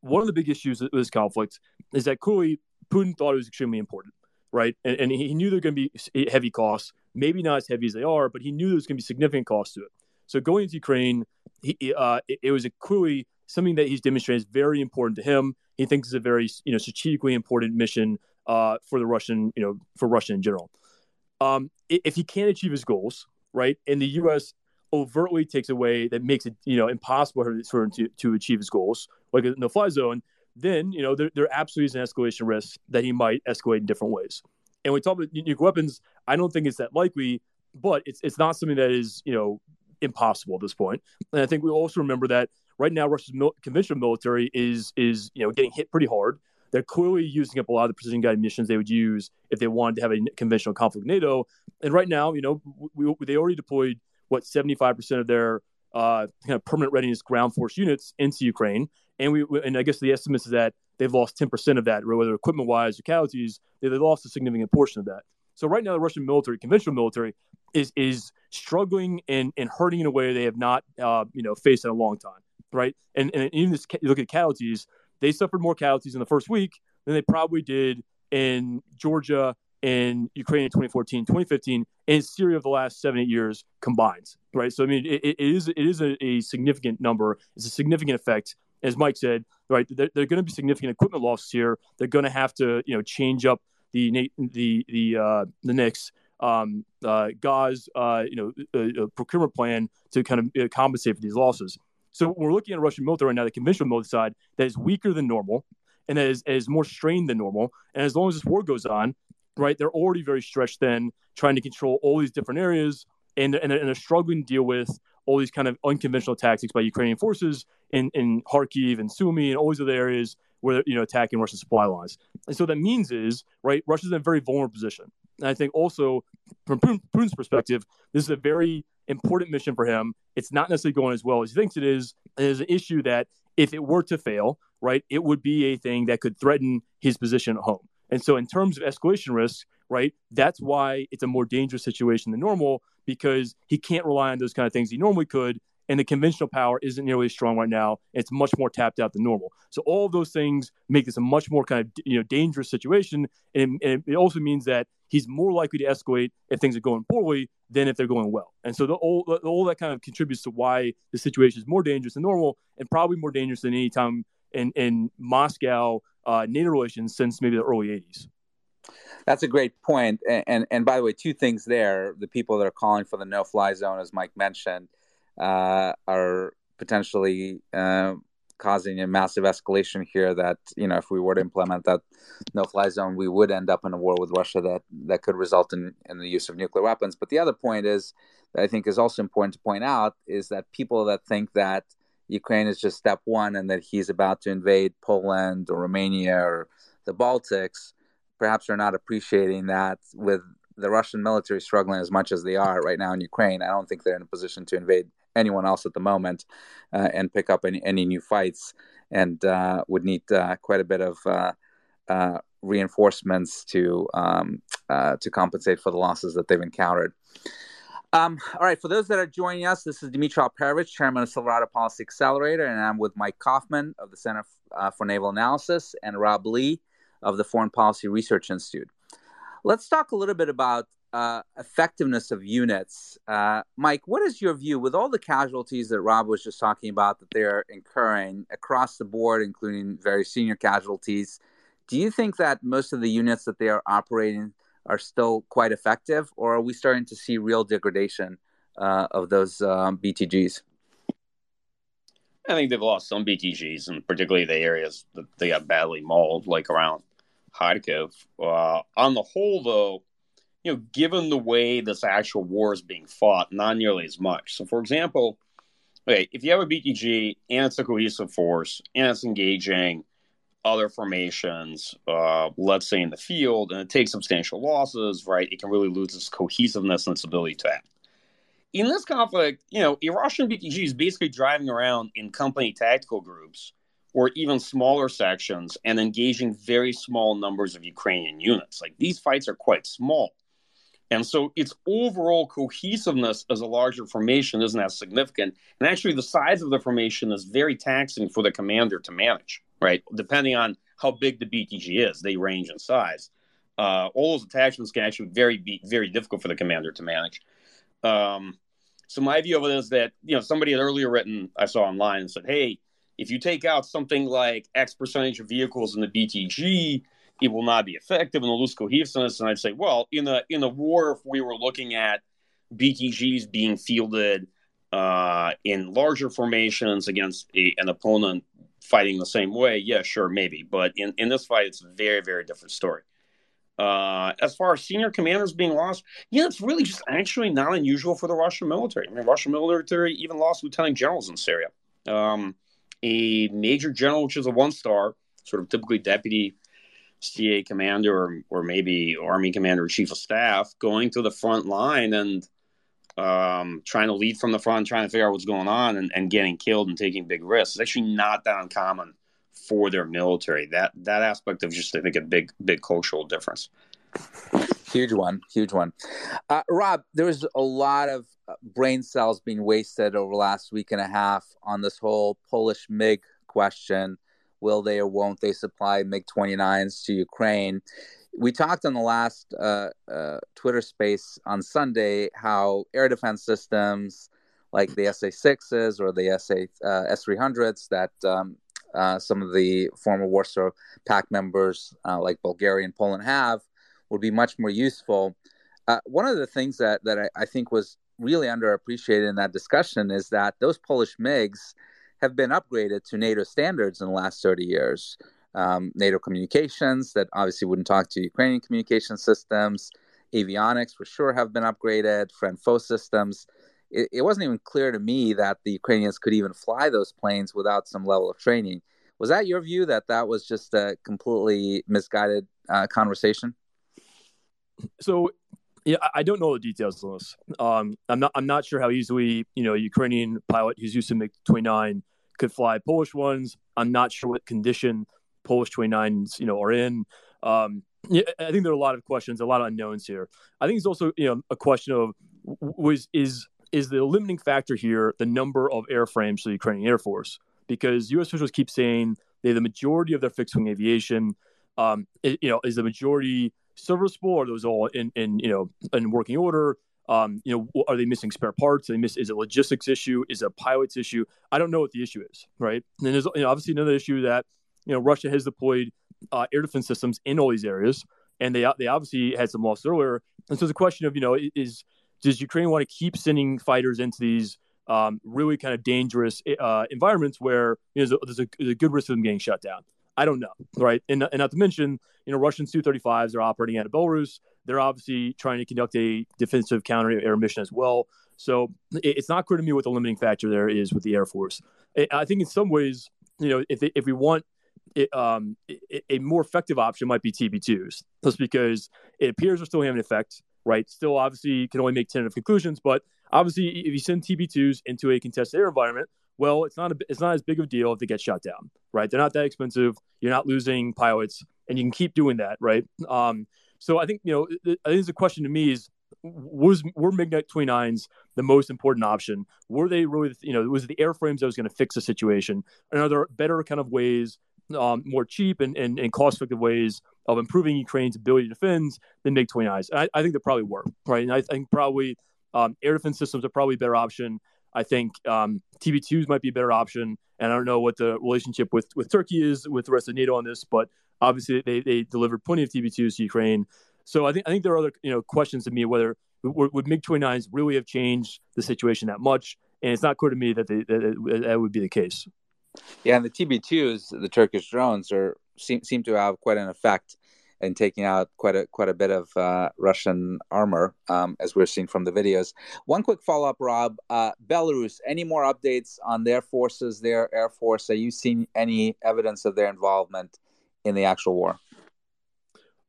one of the big issues with this conflict is that clearly Putin thought it was extremely important, right? And, and he knew there were going to be heavy costs, maybe not as heavy as they are, but he knew there was going to be significant costs to it. So going into Ukraine, he, uh, it, it was a clearly something that he's demonstrated is very important to him. He thinks it's a very you know strategically important mission uh, for the Russian, you know, for Russia in general. Um, if he can't achieve his goals, right, and the U.S overtly takes away that makes it you know impossible for him to, to achieve his goals, like in the fly zone, then you know there, there absolutely is an escalation risk that he might escalate in different ways. And we talk about nuclear weapons. I don't think it's that likely, but it's it's not something that is you know impossible at this point. And I think we also remember that right now Russia's mil- conventional military is is you know getting hit pretty hard. They're clearly using up a lot of the precision guided munitions they would use if they wanted to have a conventional conflict with NATO. And right now, you know, we, they already deployed what 75% of their uh, kind of permanent readiness ground force units into Ukraine. And we and I guess the estimates is that they've lost 10% of that, whether equipment wise or casualties, they, they lost a significant portion of that. So right now, the Russian military, conventional military, is is struggling and, and hurting in a way they have not, uh, you know, faced in a long time, right? And and even this, you look at casualties, they suffered more casualties in the first week than they probably did in Georgia in Ukraine in 2014, 2015, and Syria of the last seven, eight years combined, right? So, I mean, it, it is, it is a, a, significant number. It's a significant effect. As Mike said, right, there, there are going to be significant equipment losses here. They're going to have to, you know, change up the, the, the, uh, the NICS, um, uh, GOZ, uh, you know, a, a procurement plan to kind of uh, compensate for these losses. So we're looking at Russian military right now, the conventional military side, that is weaker than normal and that is, is more strained than normal. And as long as this war goes on, right, they're already very stretched then, trying to control all these different areas, and, and, and they're struggling to deal with all these kind of unconventional tactics by Ukrainian forces in, in Kharkiv and Sumy and all these other areas where they're you know attacking Russian supply lines. And so that means is right, Russia's in a very vulnerable position. And I think also from Putin's perspective, this is a very important mission for him. It's not necessarily going as well as he thinks it is. There's an issue that if it were to fail, right, it would be a thing that could threaten his position at home. And so, in terms of escalation risk, right, that's why it's a more dangerous situation than normal because he can't rely on those kind of things he normally could. And the conventional power isn't nearly as strong right now. It's much more tapped out than normal. So all of those things make this a much more kind of you know dangerous situation, and, and it also means that he's more likely to escalate if things are going poorly than if they're going well. And so the, all all that kind of contributes to why the situation is more dangerous than normal, and probably more dangerous than any time in in Moscow uh, NATO relations since maybe the early 80s. That's a great point. And, and, and by the way, two things there: the people that are calling for the no-fly zone, as Mike mentioned, uh, are potentially uh, causing a massive escalation here. That you know, if we were to implement that no-fly zone, we would end up in a war with Russia that that could result in in the use of nuclear weapons. But the other point is, that I think is also important to point out, is that people that think that Ukraine is just step one and that he's about to invade Poland or Romania or the Baltics, perhaps are not appreciating that with the Russian military struggling as much as they are right now in Ukraine. I don't think they're in a position to invade anyone else at the moment uh, and pick up any, any new fights and uh, would need uh, quite a bit of uh, uh, reinforcements to um, to compensate for the losses that they've encountered. Um, all right, for those that are joining us, this is Dmitri Alperovitch, chairman of Silverado Policy Accelerator, and I'm with Mike Kofman of the Center for Naval Analysis and Rob Lee of the Foreign Policy Research Institute. Let's talk a little bit about uh, effectiveness of units. Uh, Mike, what is your view with all the casualties that Rob was just talking about that they're incurring across the board, including very senior casualties? Do you think that most of the units that they are operating are still quite effective, or are we starting to see real degradation uh, of those um, BTGs? I think they've lost some BTGs, and particularly the areas that they got badly mauled, like around Kharkiv. Uh, on the whole, though, you know, given the way this actual war is being fought, not nearly as much. So, for example, okay, if you have a BTG and it's a cohesive force and it's engaging other formations, uh, let's say in the field, and it takes substantial losses, right, it can really lose its cohesiveness and its ability to act. In this conflict, you know, a Russian BTG is basically driving around in company tactical groups or even smaller sections and engaging very small numbers of Ukrainian units. Like these fights are quite small. And so its overall cohesiveness as a larger formation isn't as significant. And actually, the size of the formation is very taxing for the commander to manage right? Depending on how big the BTG is, they range in size. Uh, all those attachments can actually very be very difficult for the commander to manage. Um, so my view of it is that you know somebody had earlier written I saw online and said, hey, if you take out something like X percentage of vehicles in the BTG, it will not be effective and it'll lose cohesiveness. And I'd say, well, in a in a war, if we were looking at BTGs being fielded uh, in larger formations against a, an opponent fighting the same way, yeah, sure, maybe. But in, in this fight, it's a very, very different story. Uh, as far as senior commanders being lost, yeah, it's really just actually not unusual for the Russian military. I mean, Russian military even lost lieutenant generals in Syria. Um, a major general, which is a one star, sort of typically deputy CA commander or, or maybe army commander chief of staff, going to the front line and um, trying to lead from the front, trying to figure out what's going on, and, and getting killed and taking big risks. It's actually not that uncommon for their military. That that aspect of just I think a big big cultural difference. Huge one, huge one. Uh, Rob, there was a lot of uh, brain cells being wasted over the last week and a half on this whole Polish MiG question. Will they or won't they supply MiG 29s to Ukraine? We talked on the last uh, uh, Twitter space on Sunday how air defense systems like the SA 6s or the SA uh, S 300s that um, uh, some of the former Warsaw Pact members, uh, like Bulgaria and Poland, have, would be much more useful. Uh, one of the things that that I, I, think was really underappreciated in that discussion is that those Polish MiGs have been upgraded to NATO standards in the last 30 years. Um, NATO communications that obviously wouldn't talk to Ukrainian communication systems, avionics for sure have been upgraded, friend foe systems it, it wasn't even clear to me that the Ukrainians could even fly those planes without some level of training. Was that your view that that was just a completely misguided uh, conversation? So, yeah, I don't know the details on this. Um, I'm not. I'm not sure how easily you know a Ukrainian pilot who's used to MiG 29 could fly Polish ones. I'm not sure what condition Polish 29s you know are in. Um, yeah, I think there are a lot of questions, a lot of unknowns here. I think it's also you know a question of was is is the limiting factor here the number of airframes for the Ukrainian Air Force? Because U.S. officials keep saying they have the majority of their fixed wing aviation. Um, it, you know, is the majority serviceable? Are those all in, in you know in working order? Um, you know, are they missing spare parts? Are they miss? Is it logistics issue? Is it a pilot's issue? I don't know what the issue is, right? And there's you know, obviously another issue that you know Russia has deployed uh, air defense systems in all these areas, and they they obviously had some loss earlier. And so the question of you know is does Ukraine want to keep sending fighters into these um, really kind of dangerous uh, environments where you know, there's, a, there's, a, good risk of them getting shut down? I don't know, right? And, and not to mention, you know, Russian Su-35s are operating out of Belarus. They're obviously trying to conduct a defensive counter air mission as well. So it's not clear to me what the limiting factor there is with the Air Force. I think in some ways, you know, if if we want it, um, a more effective option might be TB2s, just because it appears they're still having an effect right? Still, obviously, can only make tentative conclusions, but obviously, if you send TB2s into a contested air environment, well, it's not a, it's not as big of a deal if they get shot down, right? They're not that expensive. You're not losing pilots, and you can keep doing that, right? Um, so I think you know, I think the question to me is was were MiG 29s the most important option? Were they really, you know, was it the airframes that was going to fix the situation? And are there better kind of ways, um, more cheap and, and, and cost effective ways of improving Ukraine's ability to defend than MiG 29s. I, I, think they probably were, right? And I think probably um, air defense systems are probably a better option. I think um, TB2s might be a better option. And I don't know what the relationship with, with Turkey is with the rest of NATO on this, but obviously they, they delivered plenty of TB2s to Ukraine. So I think I think there are other you know questions to me whether would, MiG 29s really have changed the situation that much, and it's not clear to me that, they, that that would be the case. Yeah, and the TB2s, the Turkish drones, are seem seem to have quite an effect in taking out quite a quite a bit of uh, Russian armor, um, as we're seeing from the videos. One quick follow up, Rob. Uh, Belarus. Any more updates on their forces, their air force? Are you seeing any evidence of their involvement in the actual war?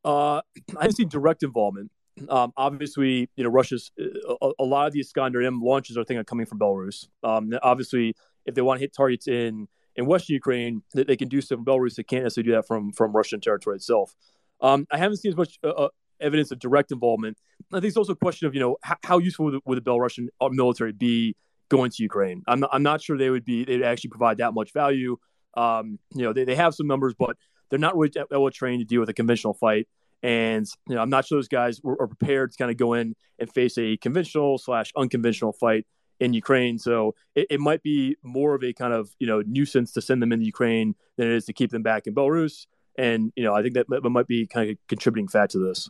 Uh, I haven't seen direct involvement. Um, obviously, you know, Russia's a, a, lot of the Iskander M launches are thinking of coming from Belarus. Um, obviously, if they want to hit targets in in Western Ukraine, that they can do so from Belarus. They can't necessarily do that from from Russian territory itself. Um, I haven't seen as much uh, uh, evidence of direct involvement. I think it's also a question of you know how, how useful would the, would the Belarusian uh, military be going to Ukraine? I'm not, I'm not sure they would be they'd actually provide that much value. Um, you know they, they have some numbers, but they're not really well trained to deal with a conventional fight. And you know I'm not sure those guys are prepared to kind of go in and face a conventional slash unconventional fight in Ukraine. So it, it, might be more of a kind of you know nuisance to send them into Ukraine than it is to keep them back in Belarus. And you know, I think that, that might be kind of a contributing factor to this.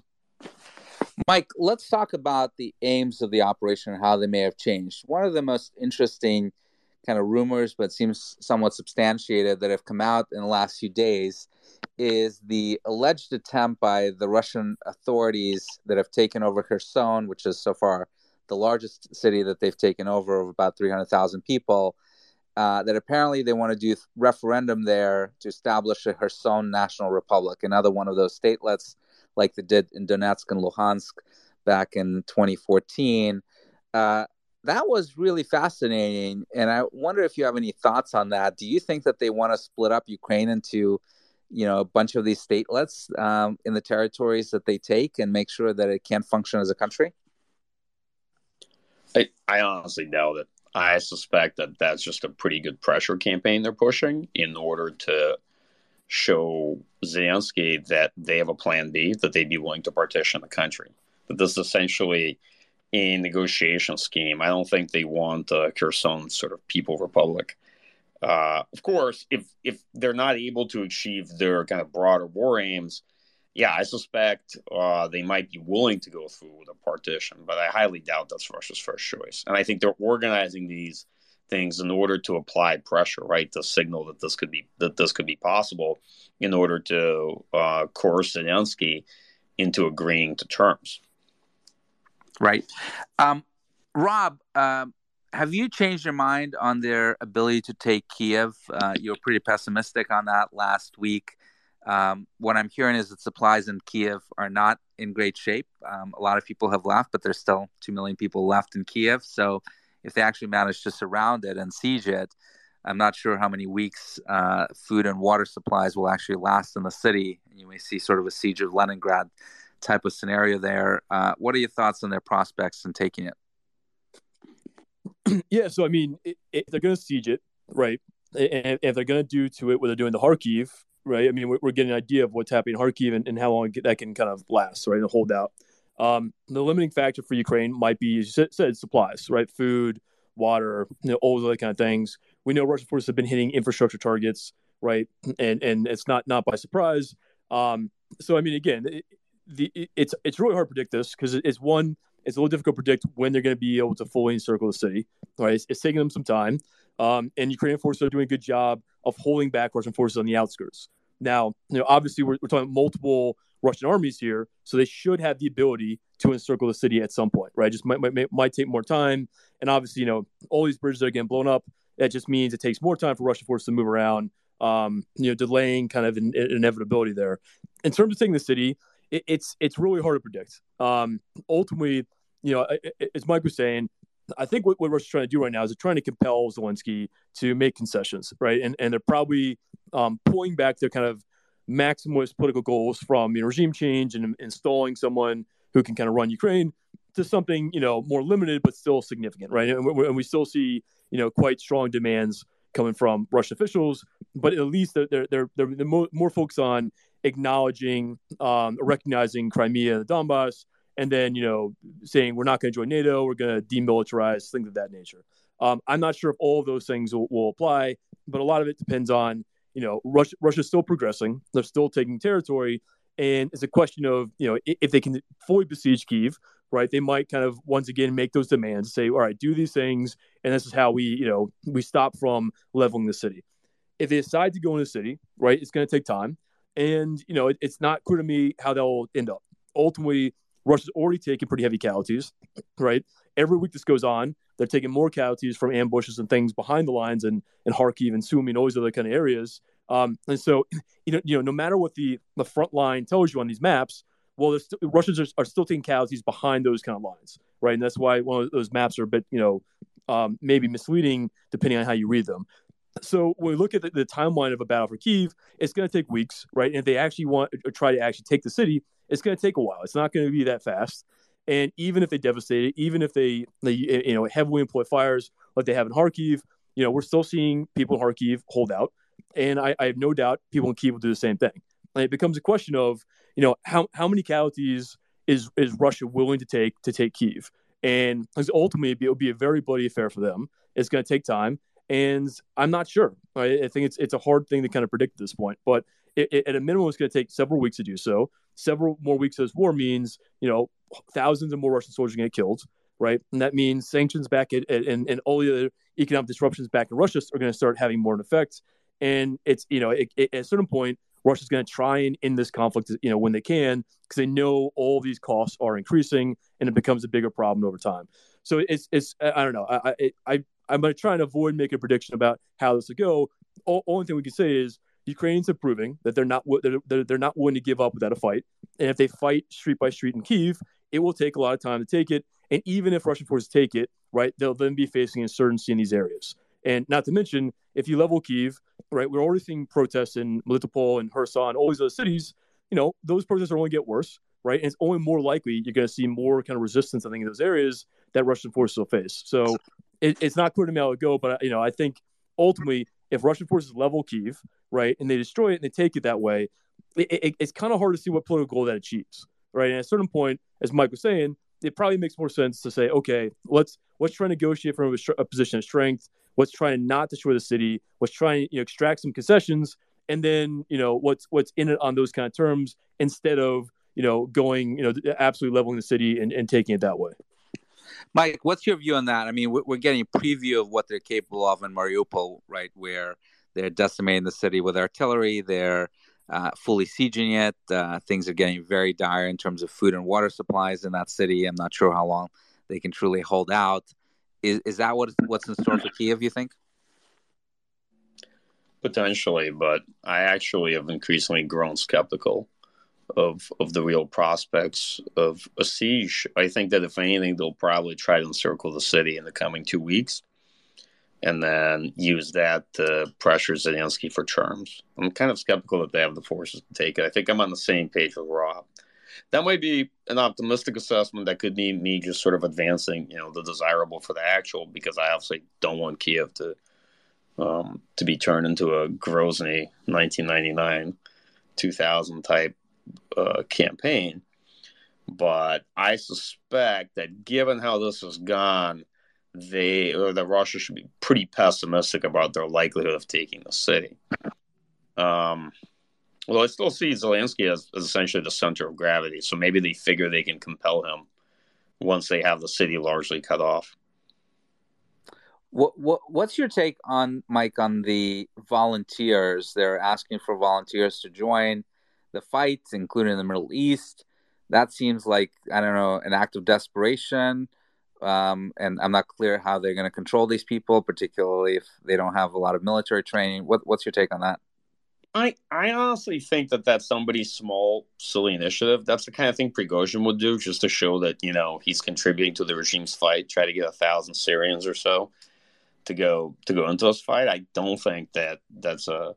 Mike, let's talk about the aims of the operation and how they may have changed. One of the most interesting kind of rumors, but seems somewhat substantiated, that have come out in the last few days is the alleged attempt by the Russian authorities that have taken over Kherson, which is so far the largest city that they've taken over of about 300,000 people, uh, that apparently they want to do referendum there to establish a Kherson National Republic, another one of those statelets like they did in Donetsk and Luhansk back in 2014. Uh, that was really fascinating. And I wonder if you have any thoughts on that. Do you think that they want to split up Ukraine into, you know, a bunch of these statelets um, in the territories that they take and make sure that it can't function as a country? I, I honestly doubt it. I suspect that that's just a pretty good pressure campaign they're pushing in order to show Zelensky that they have a plan B, that they'd be willing to partition the country. That this is essentially a negotiation scheme. I don't think they want a Kherson sort of people republic. Uh, of course, if if they're not able to achieve their kind of broader war aims, yeah, I suspect uh, they might be willing to go through with a partition, but I highly doubt that's Russia's first choice. And I think they're organizing these things in order to apply pressure, right, to signal that this could be that this could be possible, in order to uh, coerce Zelensky into agreeing to terms. Right. Um, Rob, um, have you changed your mind on their ability to take Kiev? Uh, you were pretty pessimistic on that last week. Um, what I'm hearing is that supplies in Kiev are not in great shape. Um, a lot of people have left, but there's still 2 million people left in Kiev. So if they actually manage to surround it and siege it, I'm not sure how many weeks uh, food and water supplies will actually last in the city. You may see sort of a siege of Leningrad type of scenario there. Uh, what are your thoughts on their prospects in taking it? yeah, so I mean, if they're going to siege it, right, and if they're going to do to it what they're doing to Kharkiv, right? I mean, we're, getting an idea of what's happening in Kharkiv and, and how long that can kind of last, right, and hold out. Um, the limiting factor for Ukraine might be, as you said, supplies, right? Food, water, you know, all those other kind of things. We know Russian forces have been hitting infrastructure targets, right? And and it's not not by surprise. Um, so I mean, again, it, the, it, it's it's really hard to predict this because it's one, it's a little difficult to predict when they're going to be able to fully encircle the city. Right, it's, it's taking them some time, um, and Ukrainian forces are doing a good job of holding back Russian forces on the outskirts. Now, you know, obviously, we're, we're talking multiple Russian armies here, so they should have the ability to encircle the city at some point, right? Just might, might, might take more time, and obviously, you know, all these bridges are getting blown up. That just means it takes more time for Russian forces to move around, um, you know, delaying kind of an, inevitability there. In terms of taking the city, it, it's it's really hard to predict. Um, ultimately, you know, as Mike was saying, I think what, what Russia's trying to do right now is they're trying to compel Zelensky to make concessions, right? And and they're probably um, pulling back their kind of maximalist political goals from you know, regime change and installing someone who can kind of run Ukraine to something you know more limited but still significant, right? And we, and we still see you know quite strong demands coming from Russian officials, but at least they're they're they're, they're more, focused on acknowledging, um, recognizing Crimea and the Donbass, and then you know saying we're not going to join NATO, we're going to demilitarize, things of that nature. Um, I'm not sure if all of those things will, will, apply, but a lot of it depends on you know Russia. Russia's still progressing; they're still taking territory, and it's a question of you know if they can fully besiege Kiev, right? They might kind of once again make those demands, say, all right, do these things, and this is how we you know we stop from leveling the city. If they decide to go in the city, right, it's going to take time, and you know it, it's not clear to me how they'll end up. Ultimately, Russia's already taken pretty heavy casualties, right? Every week this goes on, they're taking more casualties from ambushes and things behind the lines and and Kharkiv and Sumy and all these other kind of areas. Um, and so, you know, you know, no matter what the the front line tells you on these maps, well, st- Russians are, are, still taking casualties behind those kind of lines, right? And that's why one of those maps are a bit, you know, um, maybe misleading depending on how you read them. So when we look at the, the timeline of a battle for Kiev, it's going to take weeks, right? And if they actually want or try to actually take the city, it's going to take a while. It's not going to be that fast. And even if they devastate it, even if they, they you know heavily employ fires like they have in Kharkiv, you know we're still seeing people in Kharkiv hold out, and I, I have no doubt people in Kiev will do the same thing. And it becomes a question of you know how how many casualties is is Russia willing to take to take Kiev, and ultimately it'll be a very bloody affair for them. It's going to take time, and I'm not sure. I, I, think it's it's a hard thing to kind of predict at this point, but it, it, at a minimum, it's going to take several weeks to do so. Several more weeks of this war means you know thousands of more Russian soldiers get killed, right? And that means sanctions back at, at, and and all the other economic disruptions back in Russia are going to start having more an effect. And it's you know it, at a certain point, Russia's going to try and end this conflict, you know, when they can, because they know all these costs are increasing and it becomes a bigger problem over time. So it's it's I don't know. I I, I'm going to try and avoid making a prediction about how this will go. O- only thing we can say is Ukrainians are proving that they're not they're, they're not willing to give up without a fight. And if they fight street by street in Kiev, it will take a lot of time to take it. And even if Russian forces take it, right, they'll then be facing insurgency in these areas. And not to mention, if you level Kiev, right, we're already seeing protests in Melitopol and Kherson, all these other cities. You know, those protests are only get worse, right? And it's only more likely you're going to see more kind of resistance, I think, in those areas that Russian forces will face. So it, it's not clear to me how it go, but you know, I think ultimately, if Russian forces level Kiev, right, and they destroy it and they take it that way, it, it, it's kind of hard to see what political goal that achieves, right? And at a certain point, as Mike was saying, it probably makes more sense to say, okay, let's let's try to negotiate from a, a position of strength. Let's try and not destroy the city. Let's try and you know, extract some concessions, and then you know what's what's in it on those kind of terms instead of you know going you know absolutely leveling the city and, and taking it that way. Mike, what's your view on that? I mean, we're getting a preview of what they're capable of in Mariupol, right? Where they're decimating the city with artillery. They're uh, fully sieging it. Uh, things are getting very dire in terms of food and water supplies in that city. I'm not sure how long they can truly hold out. Is is that what what's in store for Kiev? You think? Potentially, but I actually have increasingly grown skeptical of of the real prospects of a siege. I think that if anything, they'll probably try to encircle the city in the coming two weeks, and then use that to pressure Zelensky for terms. I'm kind of skeptical that they have the forces to take it. I think I'm on the same page with Rob. That might be an optimistic assessment. That could mean me just sort of advancing, you know, the desirable for the actual, because I obviously don't want Kiev to um, to be turned into a Grozny 1999 2000 type uh, campaign. But I suspect that given how this has gone, they or that Russia should be pretty pessimistic about their likelihood of taking the city. Um, well, I still see Zelensky as, as essentially the center of gravity, so maybe they figure they can compel him once they have the city largely cut off. What, what what's your take on Mike on the volunteers? They're asking for volunteers to join the fights, including in the Middle East. That seems like I don't know an act of desperation, um, and I'm not clear how they're going to control these people, particularly if they don't have a lot of military training. What, what's your take on that? I I honestly think that that's somebody's small, silly initiative. That's the kind of thing Prigozhin would do just to show that you know he's contributing to the regime's fight. Try to get a thousand Syrians or so to go to go into this fight. I don't think that that's a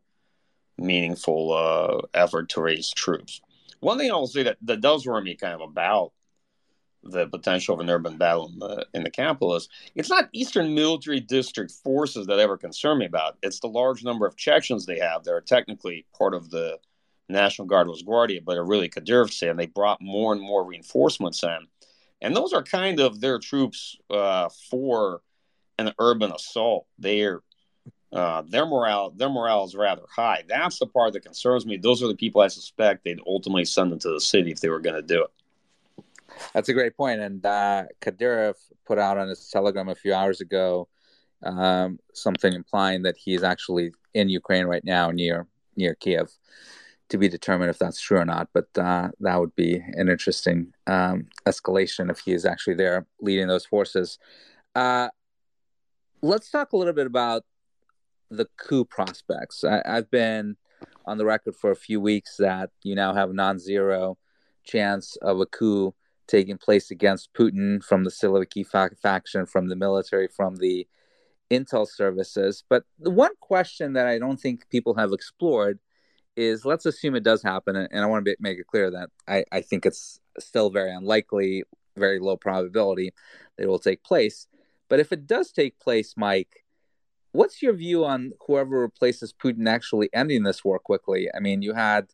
meaningful uh, effort to raise troops. One thing I will say that, that does worry me kind of about the potential of an urban battle in the in the capital is it's not Eastern Military District forces that ever concern me about. It's the large number of Chechens they have that are technically part of the National Guard Rosgvardia, but are really Kadyrovtsy, and they brought more and more reinforcements in. And those are kind of their troops uh, for an urban assault. They're uh, their morale their morale is rather high. That's the part that concerns me. Those are the people I suspect they'd ultimately send into the city if they were going to do it. That's a great point. And uh, Kadyrov put out on his telegram a few hours ago um, something implying that he's actually in Ukraine right now near near Kiev. To be determined if that's true or not, but uh, that would be an interesting um, escalation if he is actually there leading those forces. Uh, let's talk a little bit about the coup prospects. I, have been on the record for a few weeks that you now have a non-zero chance of a coup taking place against Putin from the Siloviki fa- faction, from the military, from the intel services. But the one question that I don't think people have explored is let's assume it does happen, and I want to make it clear that I, I think it's still very unlikely, very low probability that it will take place. But if it does take place, Mike, What's your view on whoever replaces Putin actually ending this war quickly? I mean, you had,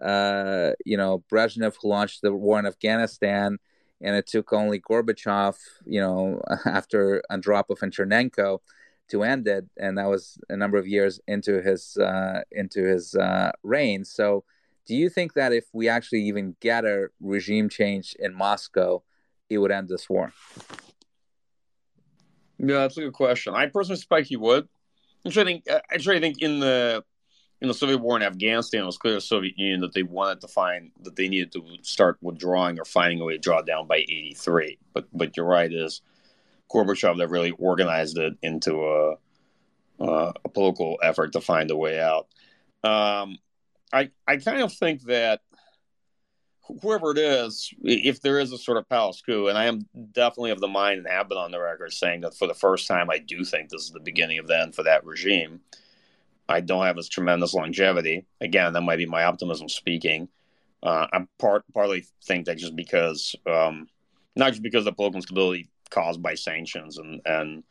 uh, you know, Brezhnev who launched the war in Afghanistan, and it took only Gorbachev, you know, after Andropov and Chernenko to end it, and that was a number of years into his uh, into his uh, reign. So, do you think that if we actually even get a regime change in Moscow, it would end this war? Yeah, that's a good question. I personally suspect he would. Actually, I think actually I think in the in the Soviet war in Afghanistan, it was clear to the Soviet Union that they wanted to find that they needed to start withdrawing or finding a way to draw down by 83. But but you're right, is Gorbachev that really organized it into a, uh, a political effort to find a way out. Um, I I kind of think that whoever it is, if there is a sort of palace coup, and I am definitely of the mind and have been on the record saying that for the first time, I do think this is the beginning of the end for that regime. I don't have as tremendous longevity. Again, that might be my optimism speaking. Uh, I part partly think that just because, um, not just because of the political instability caused by sanctions and and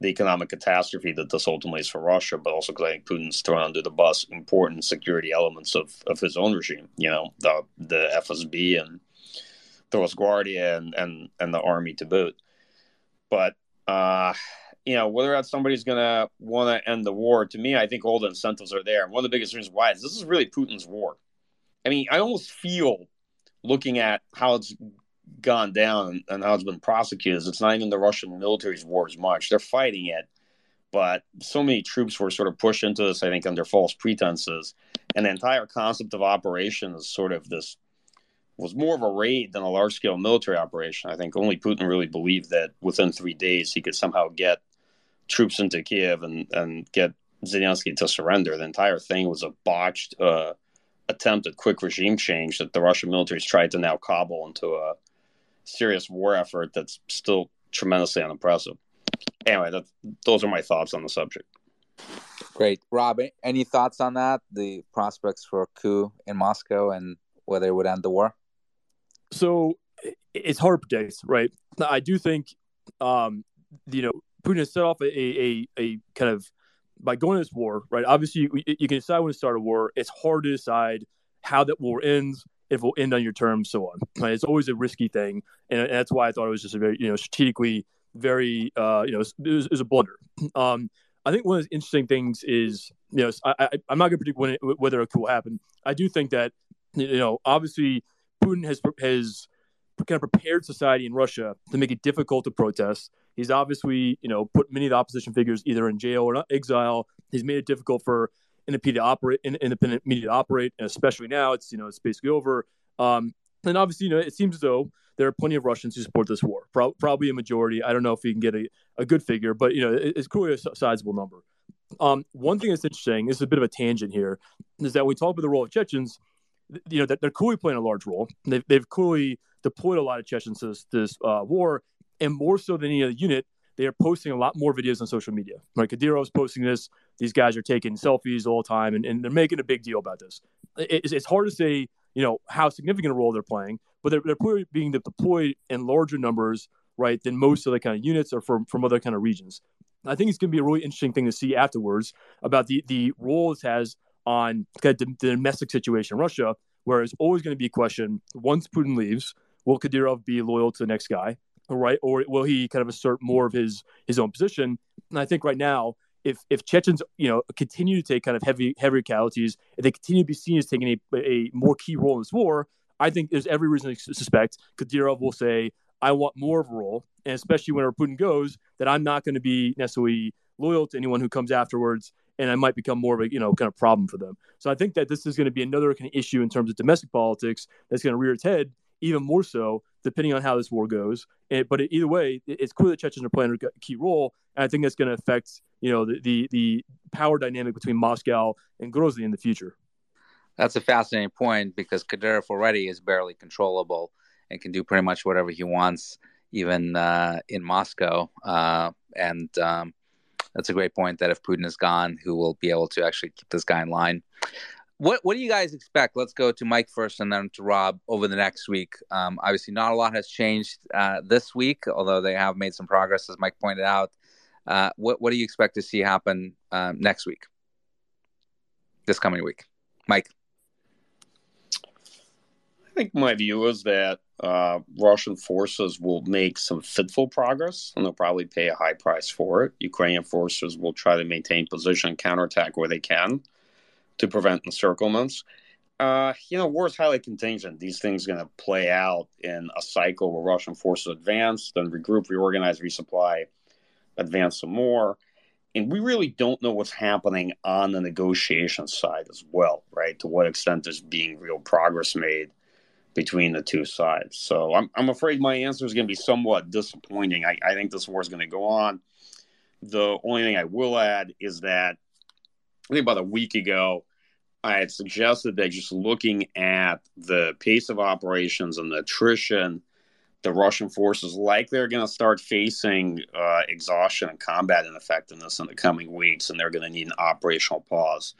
the economic catastrophe that this ultimately is for Russia, but also because I think Putin's thrown under the bus important security elements of, of his own regime. You know, the the FSB and the Rosgvardia and and and the army to boot. But uh, you know, whether or not somebody's going to want to end the war, to me, I think all the incentives are there. And one of the biggest reasons why is this is really Putin's war. I mean, I almost feel looking at how it's gone down and how it's been prosecuted, it's not even the Russian military's war as much. They're fighting it, but so many troops were sort of pushed into this, I think, under false pretenses. And the entire concept of operation is sort of this was more of a raid than a large scale military operation. I think only Putin really believed that within three days he could somehow get troops into Kiev and, and get Zelensky to surrender. The entire thing was a botched uh, attempt at quick regime change that the Russian military has tried to now cobble into a serious war effort that's still tremendously unimpressive. Anyway, that, those are my thoughts on the subject. Great. Rob, any thoughts on that? The prospects for a coup in Moscow and whether it would end the war? So it's hard to predict, right? I do think, um, you know, Putin has set off a, a, a kind of by going to this war, right? Obviously, you, you, can decide when to start a war. It's hard to decide how that war ends, it will end on your terms, so on. Right? It's always a risky thing, and, that's why I thought it was just a very, you know, strategically very, uh, you know, it was, it was a blunder. Um, I think one of the interesting things is, you know, I, am not going to predict when it, whether coup will happen. I do think that, you know, obviously Putin has has kind of prepared society in Russia to make it difficult to protest. He's obviously, you know, put many of the opposition figures either in jail or exile. He's made it difficult for independent to operate, independent media operate, and especially now, it's you know, it's basically over. Um, and obviously, you know, it seems as though there are plenty of Russians who support this war. Pro- probably a majority. I don't know if we can get a, a good figure, but you know, it, it's clearly a sizable number. Um, one thing that's interesting, this is a bit of a tangent here, is that we talk about the role of Chechens. You know, that they're clearly playing a large role. They've, they've clearly deployed a lot of Chechens to this, this uh, war, and more so than any other unit, they are posting a lot more videos on social media. Like Kadyrov's posting this. These guys are taking selfies all the time, and, and they're making a big deal about this. It, it's hard to say, you know, how significant a role they're playing, but they're, they're being deployed in larger numbers, right, than most of the kind of units or from, from other kind of regions. I think it's going to be a really interesting thing to see afterwards about the, the role it has on kind of the, the domestic situation in Russia, where it's always going to be a question once Putin leaves – will Kadyrov be loyal to the next guy, right? Or will he kind of assert more of his his own position? And I think right now, if if Chechens, you know, continue to take kind of heavy heavy casualties, if they continue to be seen as taking a, a more key role in this war, I think there's every reason to suspect Kadyrov will say, "I want more of a role," and especially when Putin goes, that I'm not going to be necessarily loyal to anyone who comes afterwards and I might become more of a you know kind of problem for them. So I think that this is going to be another kind of issue in terms of domestic politics that's going to rear its head even more so depending on how this war goes. And, but either way, it's clear that Chechens are playing a key role, and I think that's going to affect you know the, the, the power dynamic between Moscow and Grozny in the future. That's a fascinating point because Kadyrov already is barely controllable and can do pretty much whatever he wants, even uh, in Moscow. Uh, and um, that's a great point that if Putin is gone, who will be able to actually keep this guy in line? What What do you guys expect? Let's go to Mike first, and then to Rob over the next week. Um, obviously, not a lot has changed uh, this week, although they have made some progress, as Mike pointed out. Uh, what What do you expect to see happen uh, next week? This coming week, Mike. I think my view is that uh, Russian forces will make some fitful progress, and they'll probably pay a high price for it. Ukrainian forces will try to maintain position, and counterattack where they can to prevent encirclements. Uh, you know, war is highly contingent. These things are going to play out in a cycle where Russian forces advance, then regroup, reorganize, resupply, advance some more. and we really don't know what's happening on the negotiation side as well, right? To what extent there's being real progress made between the two sides. So I'm, I'm afraid my answer is going to be somewhat disappointing. I, I think this war is going to go on. The only thing I will add is that I think about a week ago, I had suggested that just looking at the pace of operations and the attrition the Russian forces like they're going to start facing uh, exhaustion and combat ineffectiveness in the coming weeks, and they're going to need an operational pause.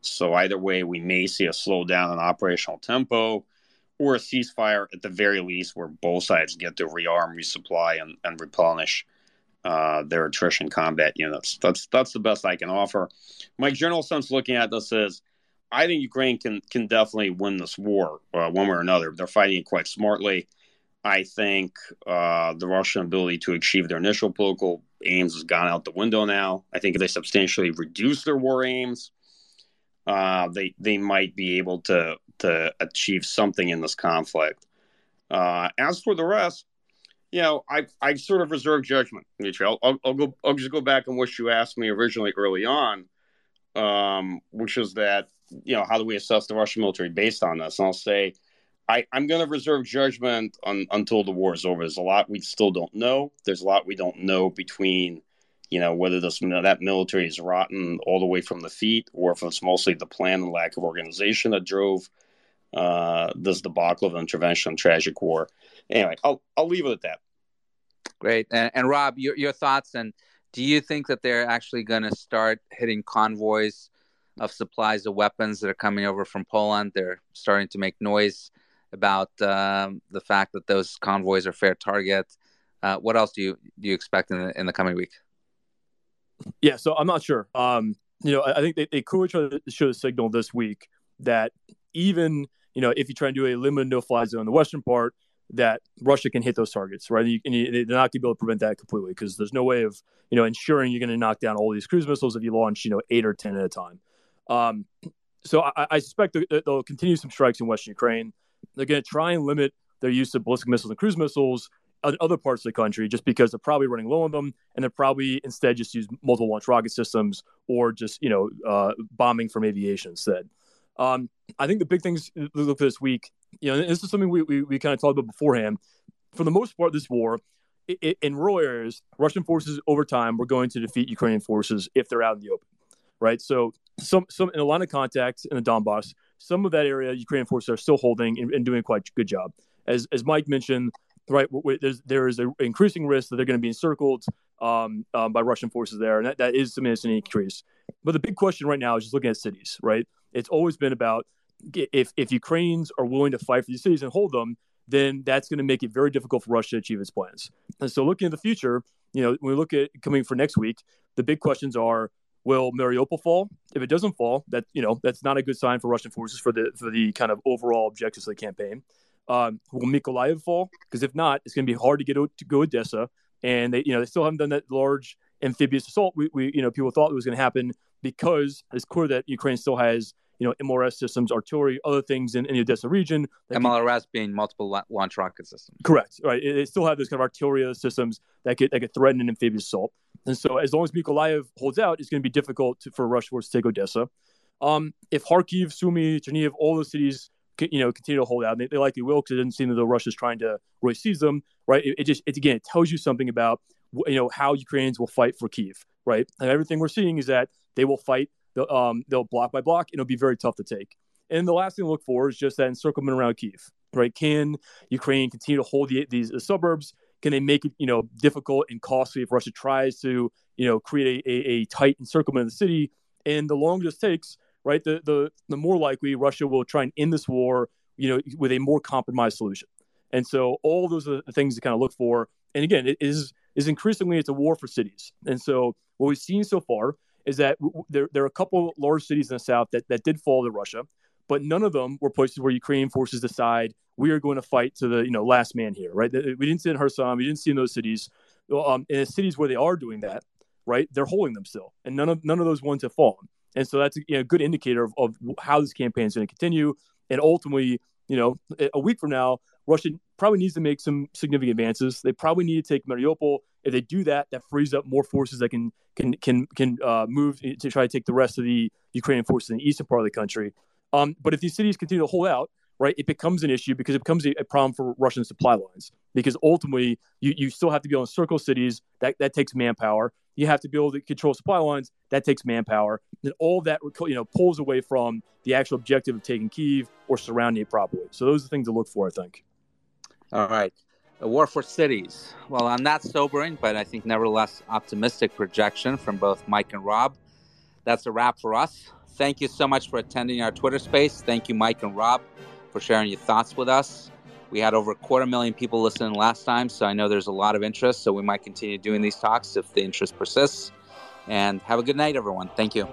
So either way, we may see a slowdown in operational tempo or a ceasefire at the very least, where both sides get to rearm, resupply, and, and replenish uh, their attrition combat units. That's that's the best I can offer. My general sense looking at this is. I think Ukraine can can definitely win this war uh, one way or another. They're fighting it quite smartly. I think uh, the Russian ability to achieve their initial political aims has gone out the window now. I think if they substantially reduce their war aims, uh, they they might be able to to achieve something in this conflict. Uh, as for the rest, you know, I I sort of reserve judgment, Mitchell. I'll, I'll, I'll, go. I'll just go back on what you asked me originally early on, um, which is that you know how do we assess the Russian military based on this? And I'll say I, I'm going to reserve judgment on, until the war is over. There's a lot we still don't know. There's a lot we don't know between, you know, whether this that military is rotten all the way from the feet, or if it's mostly the plan and lack of organization that drove uh, this debacle of intervention and tragic war. Anyway, I'll I'll leave it at that. Great, and, and Rob, your your thoughts and do you think that they're actually going to start hitting convoys of supplies of weapons that are coming over from Poland? They're starting to make noise about um, the fact that those convoys are fair target. Uh, what else do you do you expect in the in the coming week? Yeah, so I'm not sure. Um, you know, I, I think they, they could show the signal this week that even you know if you try and do a limited no-fly zone in the western part, that Russia can hit those targets, right? And, you, they're not going to be able to prevent that completely because there's no way of you know ensuring you're going to knock down all these cruise missiles if you launch you know eight or ten at a time. Um, so I, I suspect they'll continue some strikes in Western Ukraine. They're going to try and limit their use of ballistic missiles and cruise missiles in other parts of the country just because they're probably running low on them and they're probably instead just use multiple launch rocket systems or just you know uh, bombing from aviation instead um, i think the big things look for this week you know this is something we, we, we kind of talked about beforehand for the most part this war it, it, in rural areas russian forces over time were going to defeat ukrainian forces if they're out in the open right so some some in a line of contact in the donbass some of that area Ukrainian forces are still holding and, and doing quite a good job. As as Mike mentioned, right, there's there is an increasing risk that they're going to be encircled um, um, by Russian forces there, and that, that is something that's an increase. But the big question right now is just looking at cities, right? It's always been about if if Ukrainians are willing to fight for these cities and hold them, then that's going to make it very difficult for Russia to achieve its plans. And so, looking at the future, you know, when we look at coming for next week, the big questions are Will Mariupol fall? If it doesn't fall, that you know that's not a good sign for Russian forces for the for the kind of overall objectives of the campaign. Um, will Mykolaiv fall? Because if not, it's going to be hard to get to go Odessa, and they you know they still haven't done that large amphibious assault. We, we you know people thought it was going to happen because it's clear that Ukraine still has you know, MLRS systems, artillery, other things in, in the Odessa region. MLRS can, being multiple launch rocket systems. Correct. Right. They still have those kind of artillery systems that could that could threaten an amphibious assault. And so, as long as Mykolaiv holds out, it's going to be difficult to, for Russian forces to take Odessa. Um, if Kharkiv, Sumy, Chernihiv, all those cities, you know, continue to hold out, they, they likely will because it doesn't seem that the Russia's trying to really seize them. Right. It, it just, it, again, it tells you something about you know how Ukrainians will fight for Kiev. Right. And everything we're seeing is that they will fight They'll, um, they'll block by block, and it'll be very tough to take. And the last thing to look for is just that encirclement around Kiev, right? Can Ukraine continue to hold the, these the suburbs? Can they make it, you know, difficult and costly if Russia tries to, you know, create a, a, a tight encirclement of the city? And the longer this takes, right, the, the the more likely Russia will try and end this war, you know, with a more compromised solution. And so all those are the things to kind of look for. And again, it is is increasingly it's a war for cities. And so what we've seen so far is that there, there are a couple large cities in the south that, that did fall to Russia, but none of them were places where Ukrainian forces decide we are going to fight to the you know last man here, right? We didn't see in Kherson, we didn't see in those cities. Um, in the cities where they are doing that, right, they're holding them still, and none of none of those ones have fallen. And so that's a you know, good indicator of, of how this campaign is going to continue. And ultimately, you know, a week from now, Russia probably needs to make some significant advances. They probably need to take Mariupol If they do that, that frees up more forces that can can can can uh, move to try to take the rest of the Ukrainian forces in the eastern part of the country. Um, but if these cities continue to hold out, right, it becomes an issue because it becomes a, a, problem for Russian supply lines. Because ultimately, you, you still have to be able to circle cities. That that takes manpower. You have to be able to control supply lines. That takes manpower. And all that you know pulls away from the actual objective of taking Kiev or surrounding it properly. So those are the things to look for, I think. All right. A war for cities. Well, I'm not sobering, but I think nevertheless optimistic projection from both Mike and Rob, that's a wrap for us. Thank you so much for attending our Twitter space. Thank you, Mike and Rob, for sharing your thoughts with us. We had over a quarter million people listening last time, so I know there's a lot of interest. So we might continue doing these talks if the interest persists. And have a good night, everyone. Thank you.